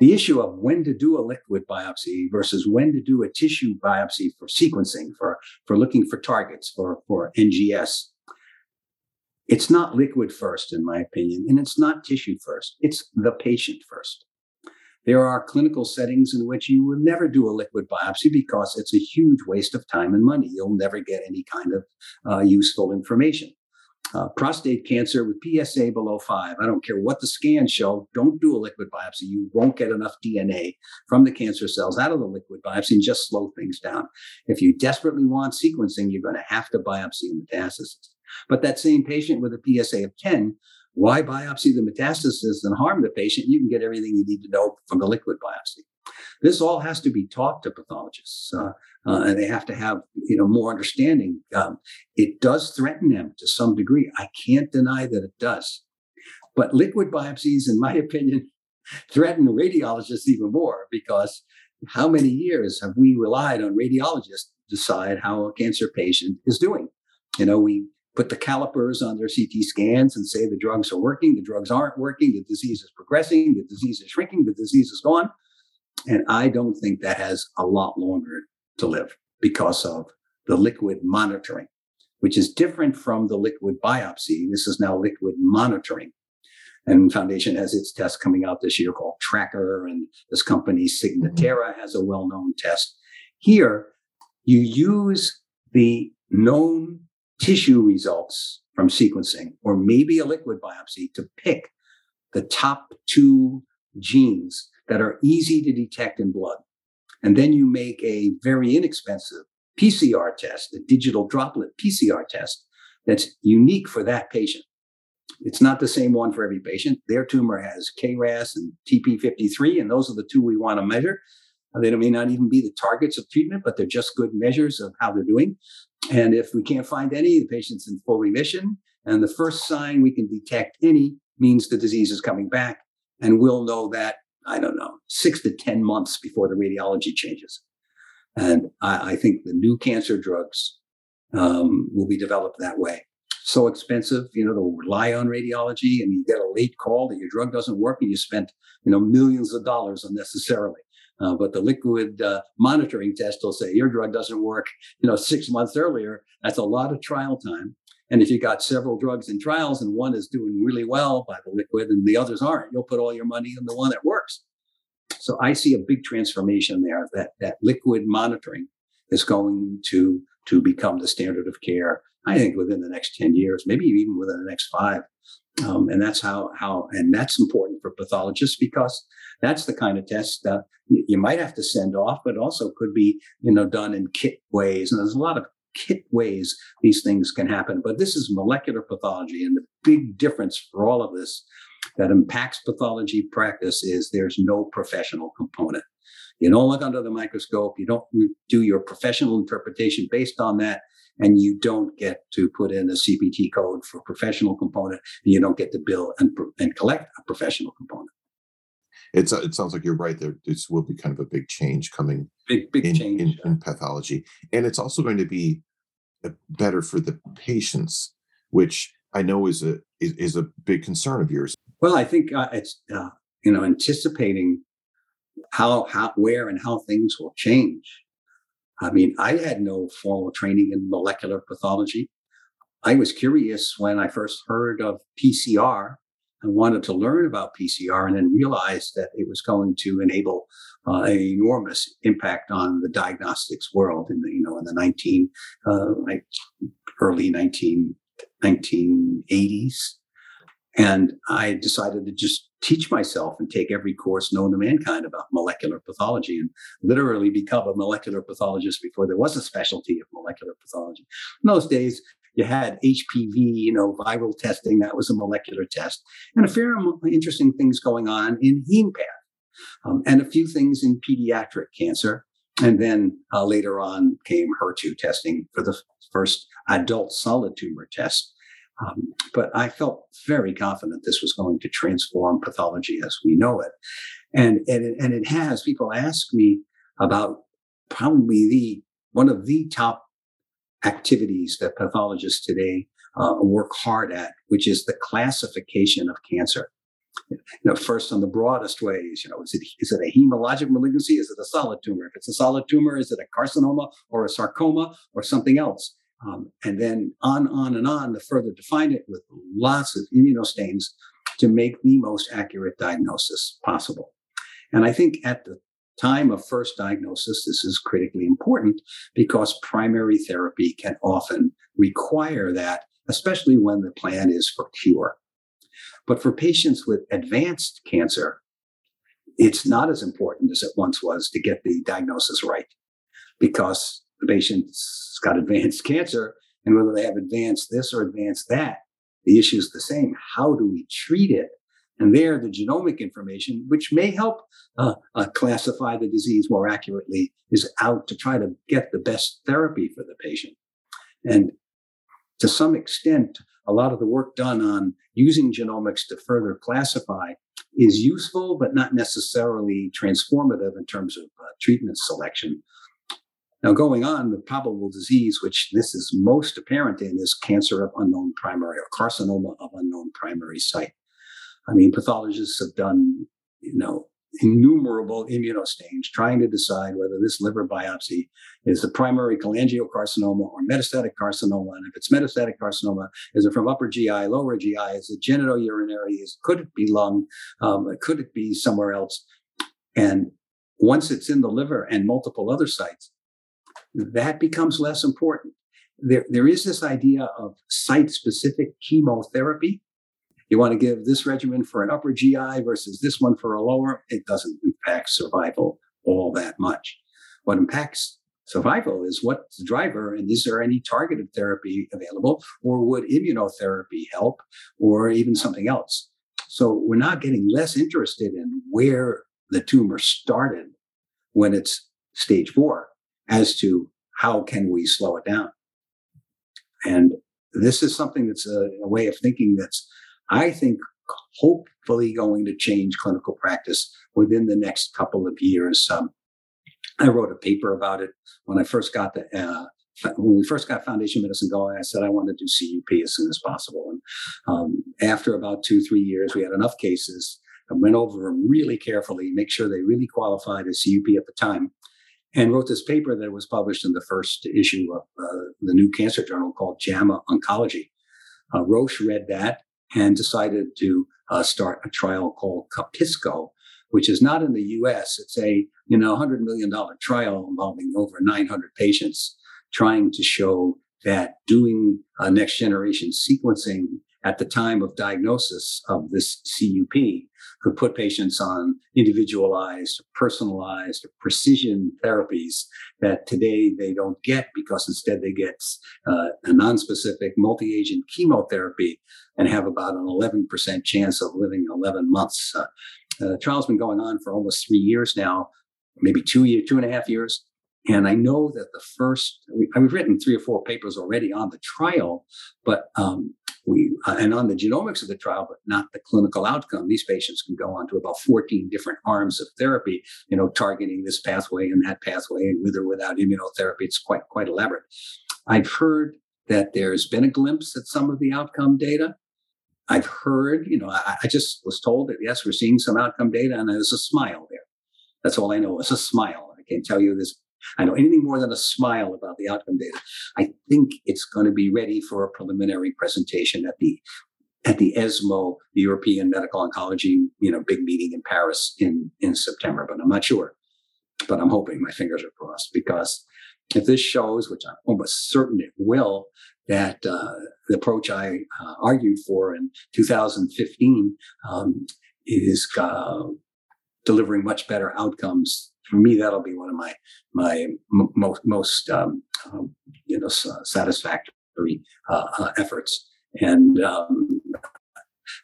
The issue of when to do a liquid biopsy versus when to do a tissue biopsy for sequencing, for, for looking for targets, for, for NGS, it's not liquid first, in my opinion, and it's not tissue first. It's the patient first. There are clinical settings in which you will never do a liquid biopsy because it's a huge waste of time and money. You'll never get any kind of uh, useful information. Uh, prostate cancer with PSA below five. I don't care what the scans show. Don't do a liquid biopsy. You won't get enough DNA from the cancer cells out of the liquid biopsy and just slow things down. If you desperately want sequencing, you're going to have to biopsy a metastasis. But that same patient with a PSA of 10, why biopsy the metastasis and harm the patient? You can get everything you need to know from the liquid biopsy. This all has to be taught to pathologists, uh, uh, and they have to have you know more understanding. Um, it does threaten them to some degree. I can't deny that it does. But liquid biopsies, in my opinion, threaten radiologists even more because how many years have we relied on radiologists to decide how a cancer patient is doing? You know, we put the calipers on their CT scans and say the drugs are working, the drugs aren't working, the disease is progressing, the disease is shrinking, the disease is gone. And I don't think that has a lot longer to live because of the liquid monitoring, which is different from the liquid biopsy. This is now liquid monitoring. And Foundation has its test coming out this year called Tracker, and this company Signatera mm-hmm. has a well-known test. Here, you use the known tissue results from sequencing, or maybe a liquid biopsy, to pick the top two genes that are easy to detect in blood. And then you make a very inexpensive PCR test, a digital droplet PCR test that's unique for that patient. It's not the same one for every patient. Their tumor has KRAS and TP53, and those are the two we want to measure. They may not even be the targets of treatment, but they're just good measures of how they're doing. And if we can't find any, the patient's in full remission. And the first sign we can detect any means the disease is coming back. And we'll know that, I don't know, six to 10 months before the radiology changes. And I, I think the new cancer drugs um, will be developed that way. So expensive, you know, to rely on radiology and you get a late call that your drug doesn't work and you spent, you know, millions of dollars unnecessarily. Uh, but the liquid uh, monitoring test will say your drug doesn't work, you know, six months earlier. That's a lot of trial time. And if you got several drugs in trials and one is doing really well by the liquid and the others aren't, you'll put all your money in the one that works. So I see a big transformation there that that liquid monitoring is going to to become the standard of care. I think within the next 10 years, maybe even within the next five. Um, and that's how how and that's important for pathologists because that's the kind of test that you might have to send off, but also could be you know done in kit ways. And there's a lot of kit ways these things can happen. But this is molecular pathology, and the big difference for all of this that impacts pathology practice is there's no professional component. You don't look under the microscope. You don't do your professional interpretation based on that and you don't get to put in a CPT code for professional component, and you don't get to bill and, and collect a professional component. It's it sounds like you're right. There this will be kind of a big change coming. Big big in, change in, in pathology, and it's also going to be uh, better for the patients, which I know is a is, is a big concern of yours. Well, I think uh, it's uh, you know anticipating how how where and how things will change I mean, I had no formal training in molecular pathology. I was curious when I first heard of PCR and wanted to learn about PCR and then realized that it was going to enable uh, an enormous impact on the diagnostics world in the, you know, in the 19, uh, like early 19, 1980s. And I decided to just teach myself and take every course known to mankind about molecular pathology and literally become a molecular pathologist before there was a specialty of molecular pathology. In those days, you had HPV, you know, viral testing. That was a molecular test, and a fair amount of interesting things going on in HemePath, um, and a few things in pediatric cancer. And then uh, later on came HER2 testing for the first adult solid tumor test um, but I felt very confident this was going to transform pathology as we know it. And, and, it, and it has. People ask me about probably the one of the top activities that pathologists today uh, work hard at, which is the classification of cancer. You know, first on the broadest ways, you know, is it is it a hematologic malignancy? Is it a solid tumor? If it's a solid tumor, is it a carcinoma or a sarcoma or something else? Um, and then on, on, and on to further define it with lots of immunostains to make the most accurate diagnosis possible. And I think at the time of first diagnosis, this is critically important because primary therapy can often require that, especially when the plan is for cure. But for patients with advanced cancer, it's not as important as it once was to get the diagnosis right because the patient's got advanced cancer, and whether they have advanced this or advanced that, the issue is the same. How do we treat it? And there, the genomic information, which may help uh, uh, classify the disease more accurately, is out to try to get the best therapy for the patient. And to some extent, a lot of the work done on using genomics to further classify is useful, but not necessarily transformative in terms of uh, treatment selection. Now, going on, the probable disease, which this is most apparent in, is cancer of unknown primary or carcinoma of unknown primary site. I mean, pathologists have done, you know, innumerable immunostains trying to decide whether this liver biopsy is the primary cholangiocarcinoma or metastatic carcinoma. And if it's metastatic carcinoma, is it from upper GI, lower GI? Is it genitourinary? Is it could it be lung? Um, could it be somewhere else? And once it's in the liver and multiple other sites, that becomes less important. There, there is this idea of site-specific chemotherapy you want to give this regimen for an upper GI versus this one for a lower, it doesn't impact survival all that much. What impacts survival is what's the driver and is there any targeted therapy available or would immunotherapy help or even something else? So we're not getting less interested in where the tumor started when it's stage four as to how can we slow it down. And this is something that's a, a way of thinking that's I think hopefully going to change clinical practice within the next couple of years. Um, I wrote a paper about it when I first got the uh, when we first got Foundation Medicine going. I said I want to do CUP as soon as possible, and um, after about two three years, we had enough cases. I went over them really carefully, make sure they really qualified as CUP at the time, and wrote this paper that was published in the first issue of uh, the new cancer journal called JAMA Oncology. Uh, Roche read that and decided to uh, start a trial called CUPISCO, which is not in the U.S. It's a you know $100 million trial involving over 900 patients, trying to show that doing next generation sequencing at the time of diagnosis of this CUP could put patients on individualized, personalized, precision therapies that today they don't get because instead they get uh, a non-specific multi-agent chemotherapy and have about an 11% chance of living 11 months. Uh, the trial's been going on for almost three years now, maybe two year, two and a half years. And I know that the first, I've written three or four papers already on the trial, but um, we uh, and on the genomics of the trial, but not the clinical outcome. These patients can go on to about 14 different arms of therapy, you know, targeting this pathway and that pathway, and with or without immunotherapy. It's quite quite elaborate. I've heard that there's been a glimpse at some of the outcome data. I've heard, you know, I, I just was told that yes, we're seeing some outcome data, and there's a smile there. That's all I know. It's a smile. I can't tell you this I know anything more than a smile about the outcome data. I think it's going to be ready for a preliminary presentation at the at the ESMO, the European Medical Oncology, you know, big meeting in Paris in in September. But I'm not sure. But I'm hoping my fingers are crossed because if this shows, which I'm almost certain it will, that uh, the approach I uh, argued for in 2015 um, is uh, delivering much better outcomes for me, that'll be one of my my m- most most um, um, you know satisfactory uh, uh, efforts. And um,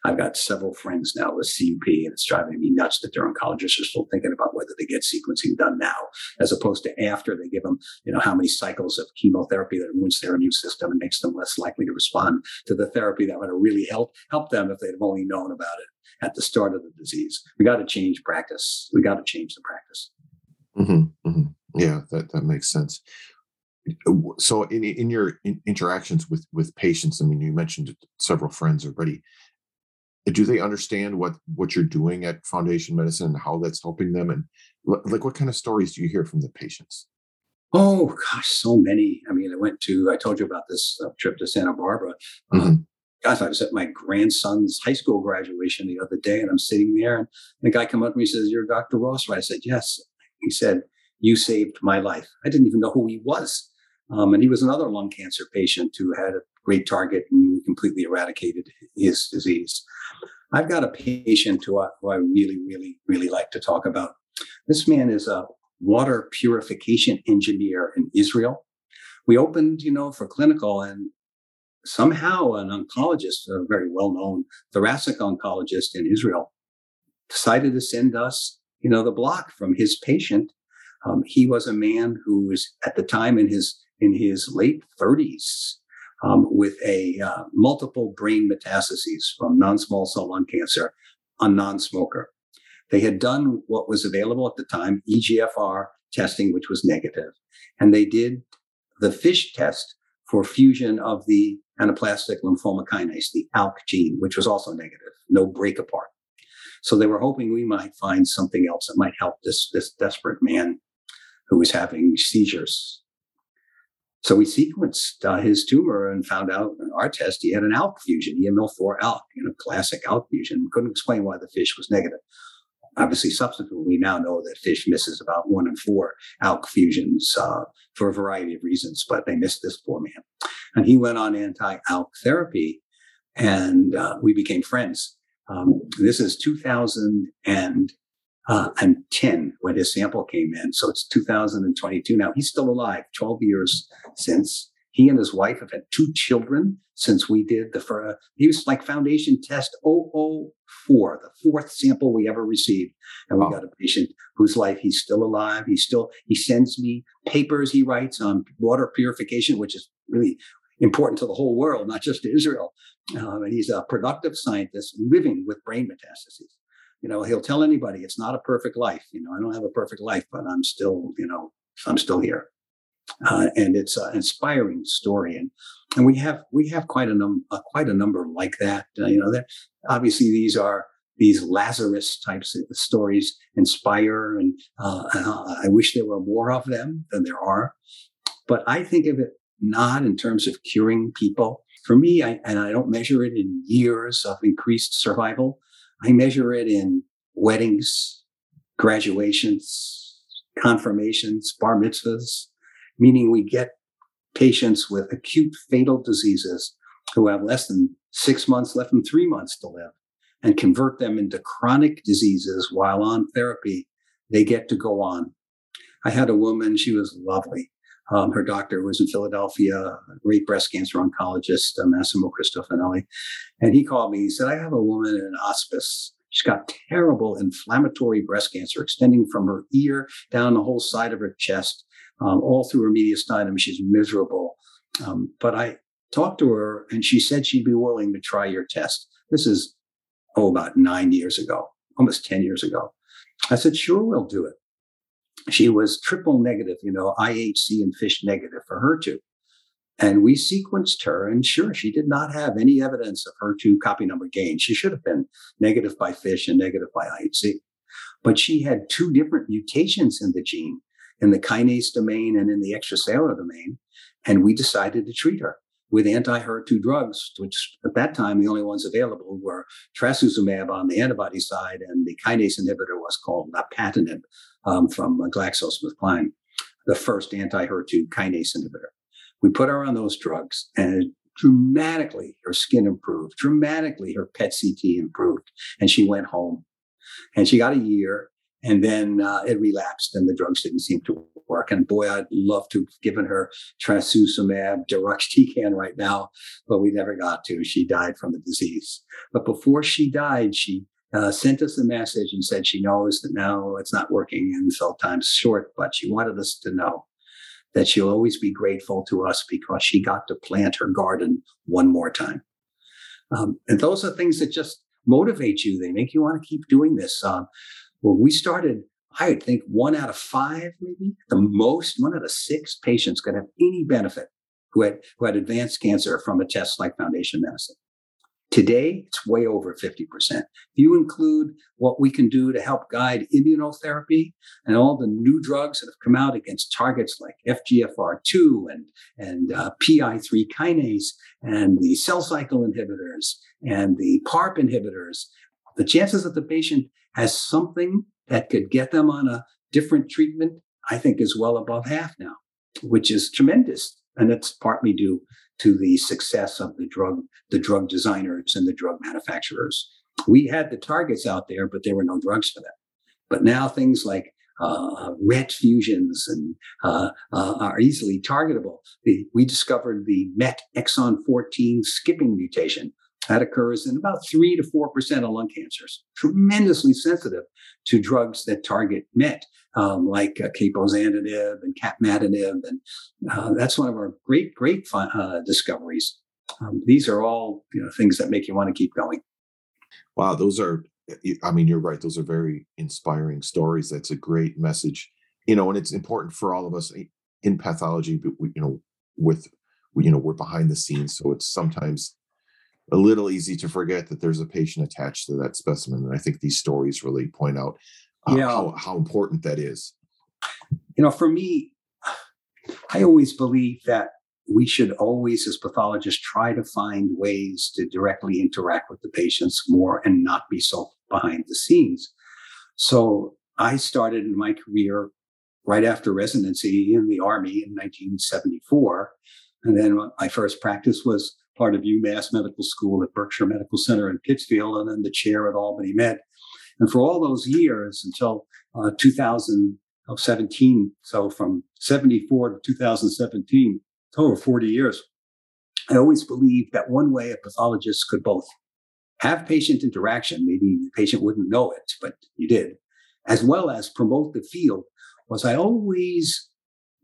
I've got several friends now with CUP, and it's driving me nuts that their oncologists are still thinking about whether they get sequencing done now, as opposed to after they give them, you know, how many cycles of chemotherapy that ruins their immune system and makes them less likely to respond to the therapy that would have really helped help them if they'd have only known about it at the start of the disease. We got to change practice. We got to change the practice. Mm-hmm, mm-hmm. Yeah, that that makes sense. Uh, so, in in your in interactions with with patients, I mean, you mentioned several friends already. Do they understand what what you're doing at Foundation Medicine and how that's helping them? And like, what kind of stories do you hear from the patients? Oh gosh, so many. I mean, I went to. I told you about this uh, trip to Santa Barbara. Um, mm-hmm. gosh, I was at my grandson's high school graduation the other day, and I'm sitting there, and the guy come up to me and says, "You're Dr. Ross." Right? I said, "Yes." He said, You saved my life. I didn't even know who he was. Um, and he was another lung cancer patient who had a great target and completely eradicated his disease. I've got a patient who I, who I really, really, really like to talk about. This man is a water purification engineer in Israel. We opened, you know, for clinical, and somehow an oncologist, a very well known thoracic oncologist in Israel, decided to send us you know, the block from his patient. Um, he was a man who was at the time in his in his late 30s, um, with a uh, multiple brain metastases from non-small cell lung cancer, a non-smoker. They had done what was available at the time, EGFR testing, which was negative, and they did the FISH test for fusion of the anaplastic lymphoma kinase, the ALK gene, which was also negative, no break apart. So they were hoping we might find something else that might help this, this desperate man who was having seizures. So we sequenced uh, his tumor and found out in our test he had an ALK fusion, EML4 ALK, you know, classic ALK fusion. Couldn't explain why the FISH was negative. Obviously, subsequently, we now know that FISH misses about one in four ALK fusions uh, for a variety of reasons, but they missed this poor man. And he went on anti ALK therapy, and uh, we became friends. Um, this is 2010 uh, when his sample came in. So it's 2022 now. He's still alive, 12 years since. He and his wife have had two children since we did the first, he was like foundation test 004, the fourth sample we ever received. And we wow. got a patient whose life he's still alive. He still, he sends me papers he writes on water purification, which is really important to the whole world, not just to Israel. Um, and he's a productive scientist living with brain metastases. You know, he'll tell anybody it's not a perfect life. You know, I don't have a perfect life, but I'm still, you know, I'm still here. Uh, and it's an inspiring story, and and we have we have quite a number uh, quite a number like that. Uh, you know, obviously these are these Lazarus types of stories inspire, and uh, I wish there were more of them than there are. But I think of it not in terms of curing people. For me, I, and I don't measure it in years of increased survival. I measure it in weddings, graduations, confirmations, bar mitzvahs, meaning we get patients with acute fatal diseases who have less than six months, less than three months to live, and convert them into chronic diseases while on therapy. They get to go on. I had a woman, she was lovely. Um, her doctor was in Philadelphia, great breast cancer oncologist, uh, Massimo Cristofanilli. And he called me. He said, I have a woman in an hospice. She's got terrible inflammatory breast cancer extending from her ear down the whole side of her chest, um, all through her mediastinum. She's miserable. Um, but I talked to her and she said she'd be willing to try your test. This is, oh, about nine years ago, almost 10 years ago. I said, sure, we'll do it she was triple negative, you know, IHC and FISH negative for HER2. And we sequenced her, and sure, she did not have any evidence of HER2 copy number gain. She should have been negative by FISH and negative by IHC. But she had two different mutations in the gene, in the kinase domain and in the extracellular domain. And we decided to treat her with anti-HER2 drugs, which at that time the only ones available were trastuzumab on the antibody side, and the kinase inhibitor was called lapatinib um, from GlaxoSmithKline, the first anti-HER2 kinase inhibitor. We put her on those drugs, and dramatically her skin improved, dramatically her PET CT improved, and she went home. And she got a year, and then uh, it relapsed and the drugs didn't seem to work. And boy, I'd love to have given her trastuzumab deruxtecan right now, but we never got to. She died from the disease. But before she died, she uh, sent us a message and said she knows that now it's not working and felt time's short, but she wanted us to know that she'll always be grateful to us because she got to plant her garden one more time. Um, and those are things that just motivate you. They make you want to keep doing this. Um, well, we started, I would think one out of five, maybe the most, one out of six patients could have any benefit who had, who had advanced cancer from a test like Foundation Medicine. Today, it's way over 50%. If you include what we can do to help guide immunotherapy and all the new drugs that have come out against targets like FGFR2 and, and uh, PI3 kinase and the cell cycle inhibitors and the PARP inhibitors, the chances that the patient has something that could get them on a different treatment, I think is well above half now, which is tremendous. And it's partly due to the success of the drug, the drug designers and the drug manufacturers. We had the targets out there, but there were no drugs for them. But now things like uh, RET fusions and uh, uh, are easily targetable. We discovered the MET exon 14 skipping mutation That occurs in about 3 to 4% of lung cancers, tremendously sensitive to drugs that target MET, um, like uh, cabozantinib and capmatinib. And uh, that's one of our great, great uh, discoveries. Um, these are all you know, things that make you want to keep going. Wow, those are, I mean, you're right. Those are very inspiring stories. That's a great message, you know, and it's important for all of us in pathology, but we, you know, with, you know, we're behind the scenes. So it's sometimes a little easy to forget that there's a patient attached to that specimen. And I think these stories really point out uh, yeah. how, how important that is. You know, for me, I always believe that we should always, as pathologists, try to find ways to directly interact with the patients more and not be so behind the scenes. So I started in my career right after residency in the Army in 1974. And then my first practice was part of UMass Medical School at Berkshire Medical Center in Pittsfield, and then the chair at Albany Med. And for all those years until uh, 2017, so from 74 to 2017, over 40 years, I always believed that one way a pathologist could both have patient interaction, maybe the patient wouldn't know it, but you did, as well as promote the field, was I always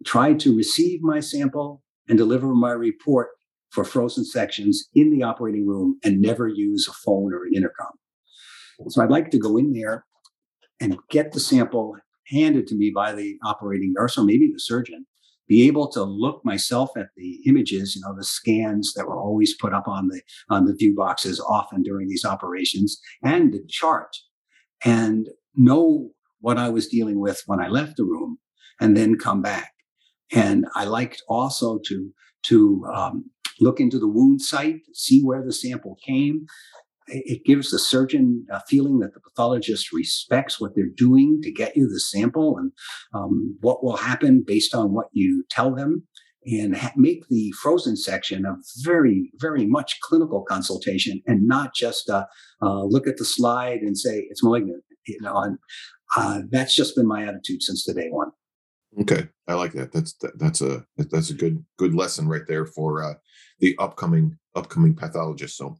tried to receive my sample and deliver my report for frozen sections in the operating room and never use a phone or an intercom. So I'd like to go in there and get the sample handed to me by the operating nurse or maybe the surgeon, be able to look myself at the images, you know, the scans that were always put up on the on the view boxes often during these operations and the chart and know what I was dealing with when I left the room and then come back. And I liked also to to um, look into the wound site, see where the sample came. It gives the surgeon a feeling that the pathologist respects what they're doing to get you the sample and um, what will happen based on what you tell them and make the frozen section a very, very much clinical consultation and not just uh, uh, look at the slide and say it's malignant. You know, and uh, that's just been my attitude since the day one. Okay, I like that. That's that, that's a that's a good good lesson right there for uh, the upcoming upcoming pathologist. So,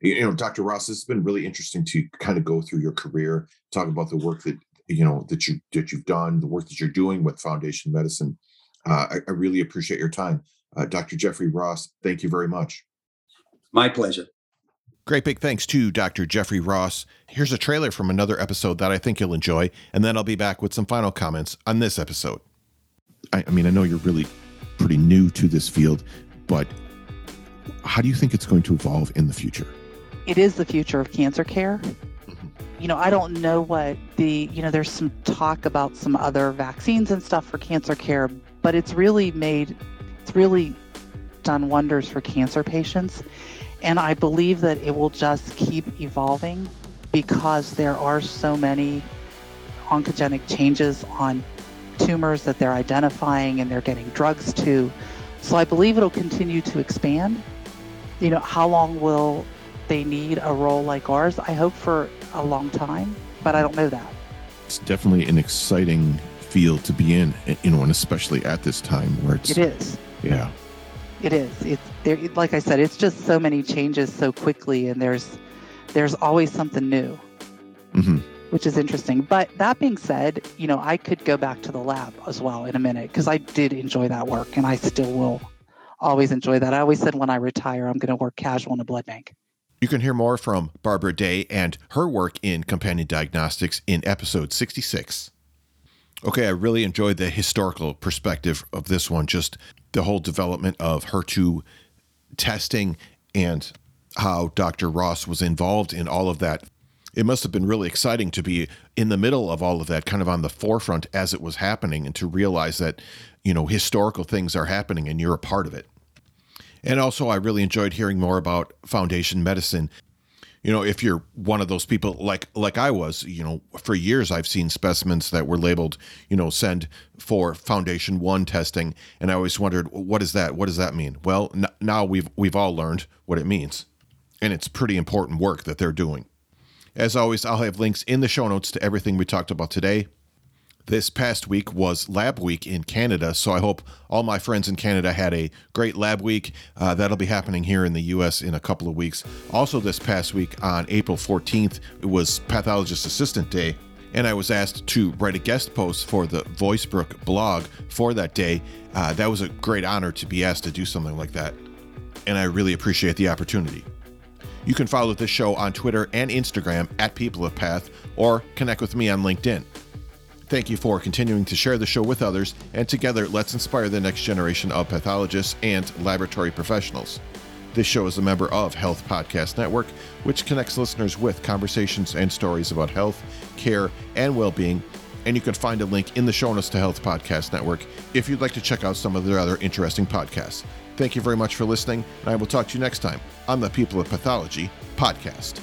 you know, Dr. Ross, it's been really interesting to kind of go through your career, talk about the work that you know that you that you've done, the work that you're doing with Foundation Medicine. Uh, I, I, really appreciate your time, uh, Dr. Jeffrey Ross. Thank you very much. My pleasure. Great big thanks to Dr. Jeffrey Ross. Here's a trailer from another episode that I think you'll enjoy, and then I'll be back with some final comments on this episode. I, I mean, I know you're really pretty new to this field, but how do you think it's going to evolve in the future? It is the future of cancer care. Mm-hmm. You know, I don't know what the, you know, there's some talk about some other vaccines and stuff for cancer care, but it's really made, it's really done wonders for cancer patients. And I believe that it will just keep evolving because there are so many oncogenic changes on tumors that they're identifying and they're getting drugs to. So I believe it'll continue to expand. You know, how long will they need a role like ours? I hope for a long time, but I don't know that. It's definitely an exciting field to be in, you know, and especially at this time where it's. It is. Yeah. It is. It's there. Like I said, it's just so many changes so quickly, and there's there's always something new. Mm-hmm which is interesting. But that being said, you know, I could go back to the lab as well in a minute because I did enjoy that work and I still will always enjoy that. I always said when I retire, I'm going to work casual in a blood bank. You can hear more from Barbara Day and her work in companion diagnostics in episode 66. Okay, I really enjoyed the historical perspective of this one, just the whole development of HER2 testing and how Dr. Ross was involved in all of that it must have been really exciting to be in the middle of all of that, kind of on the forefront as it was happening, and to realize that, you know, historical things are happening and you're a part of it. And also, I really enjoyed hearing more about foundation medicine. You know, if you're one of those people like like I was, you know, for years I've seen specimens that were labeled, you know, send for foundation 1 testing, and I always wondered, what is that? What does that mean? Well, n- now we've we've all learned what it means. And it's pretty important work that they're doing. As always, I'll have links in the show notes to everything we talked about today. This past week was Lab Week in Canada, so I hope all my friends in Canada had a great Lab Week. Uh, that'll be happening here in the US in a couple of weeks. Also, this past week on April 14th, it was Pathologist Assistant Day, and I was asked to write a guest post for the VoiceBrook blog for that day. Uh, that was a great honor to be asked to do something like that, and I really appreciate the opportunity. You can follow this show on Twitter and Instagram at People of Path or connect with me on LinkedIn. Thank you for continuing to share the show with others, and together let's inspire the next generation of pathologists and laboratory professionals. This show is a member of Health Podcast Network, which connects listeners with conversations and stories about health, care, and well being. And you can find a link in the show notes to Health Podcast Network if you'd like to check out some of their other interesting podcasts. Thank you very much for listening, and I will talk to you next time on the People of Pathology podcast.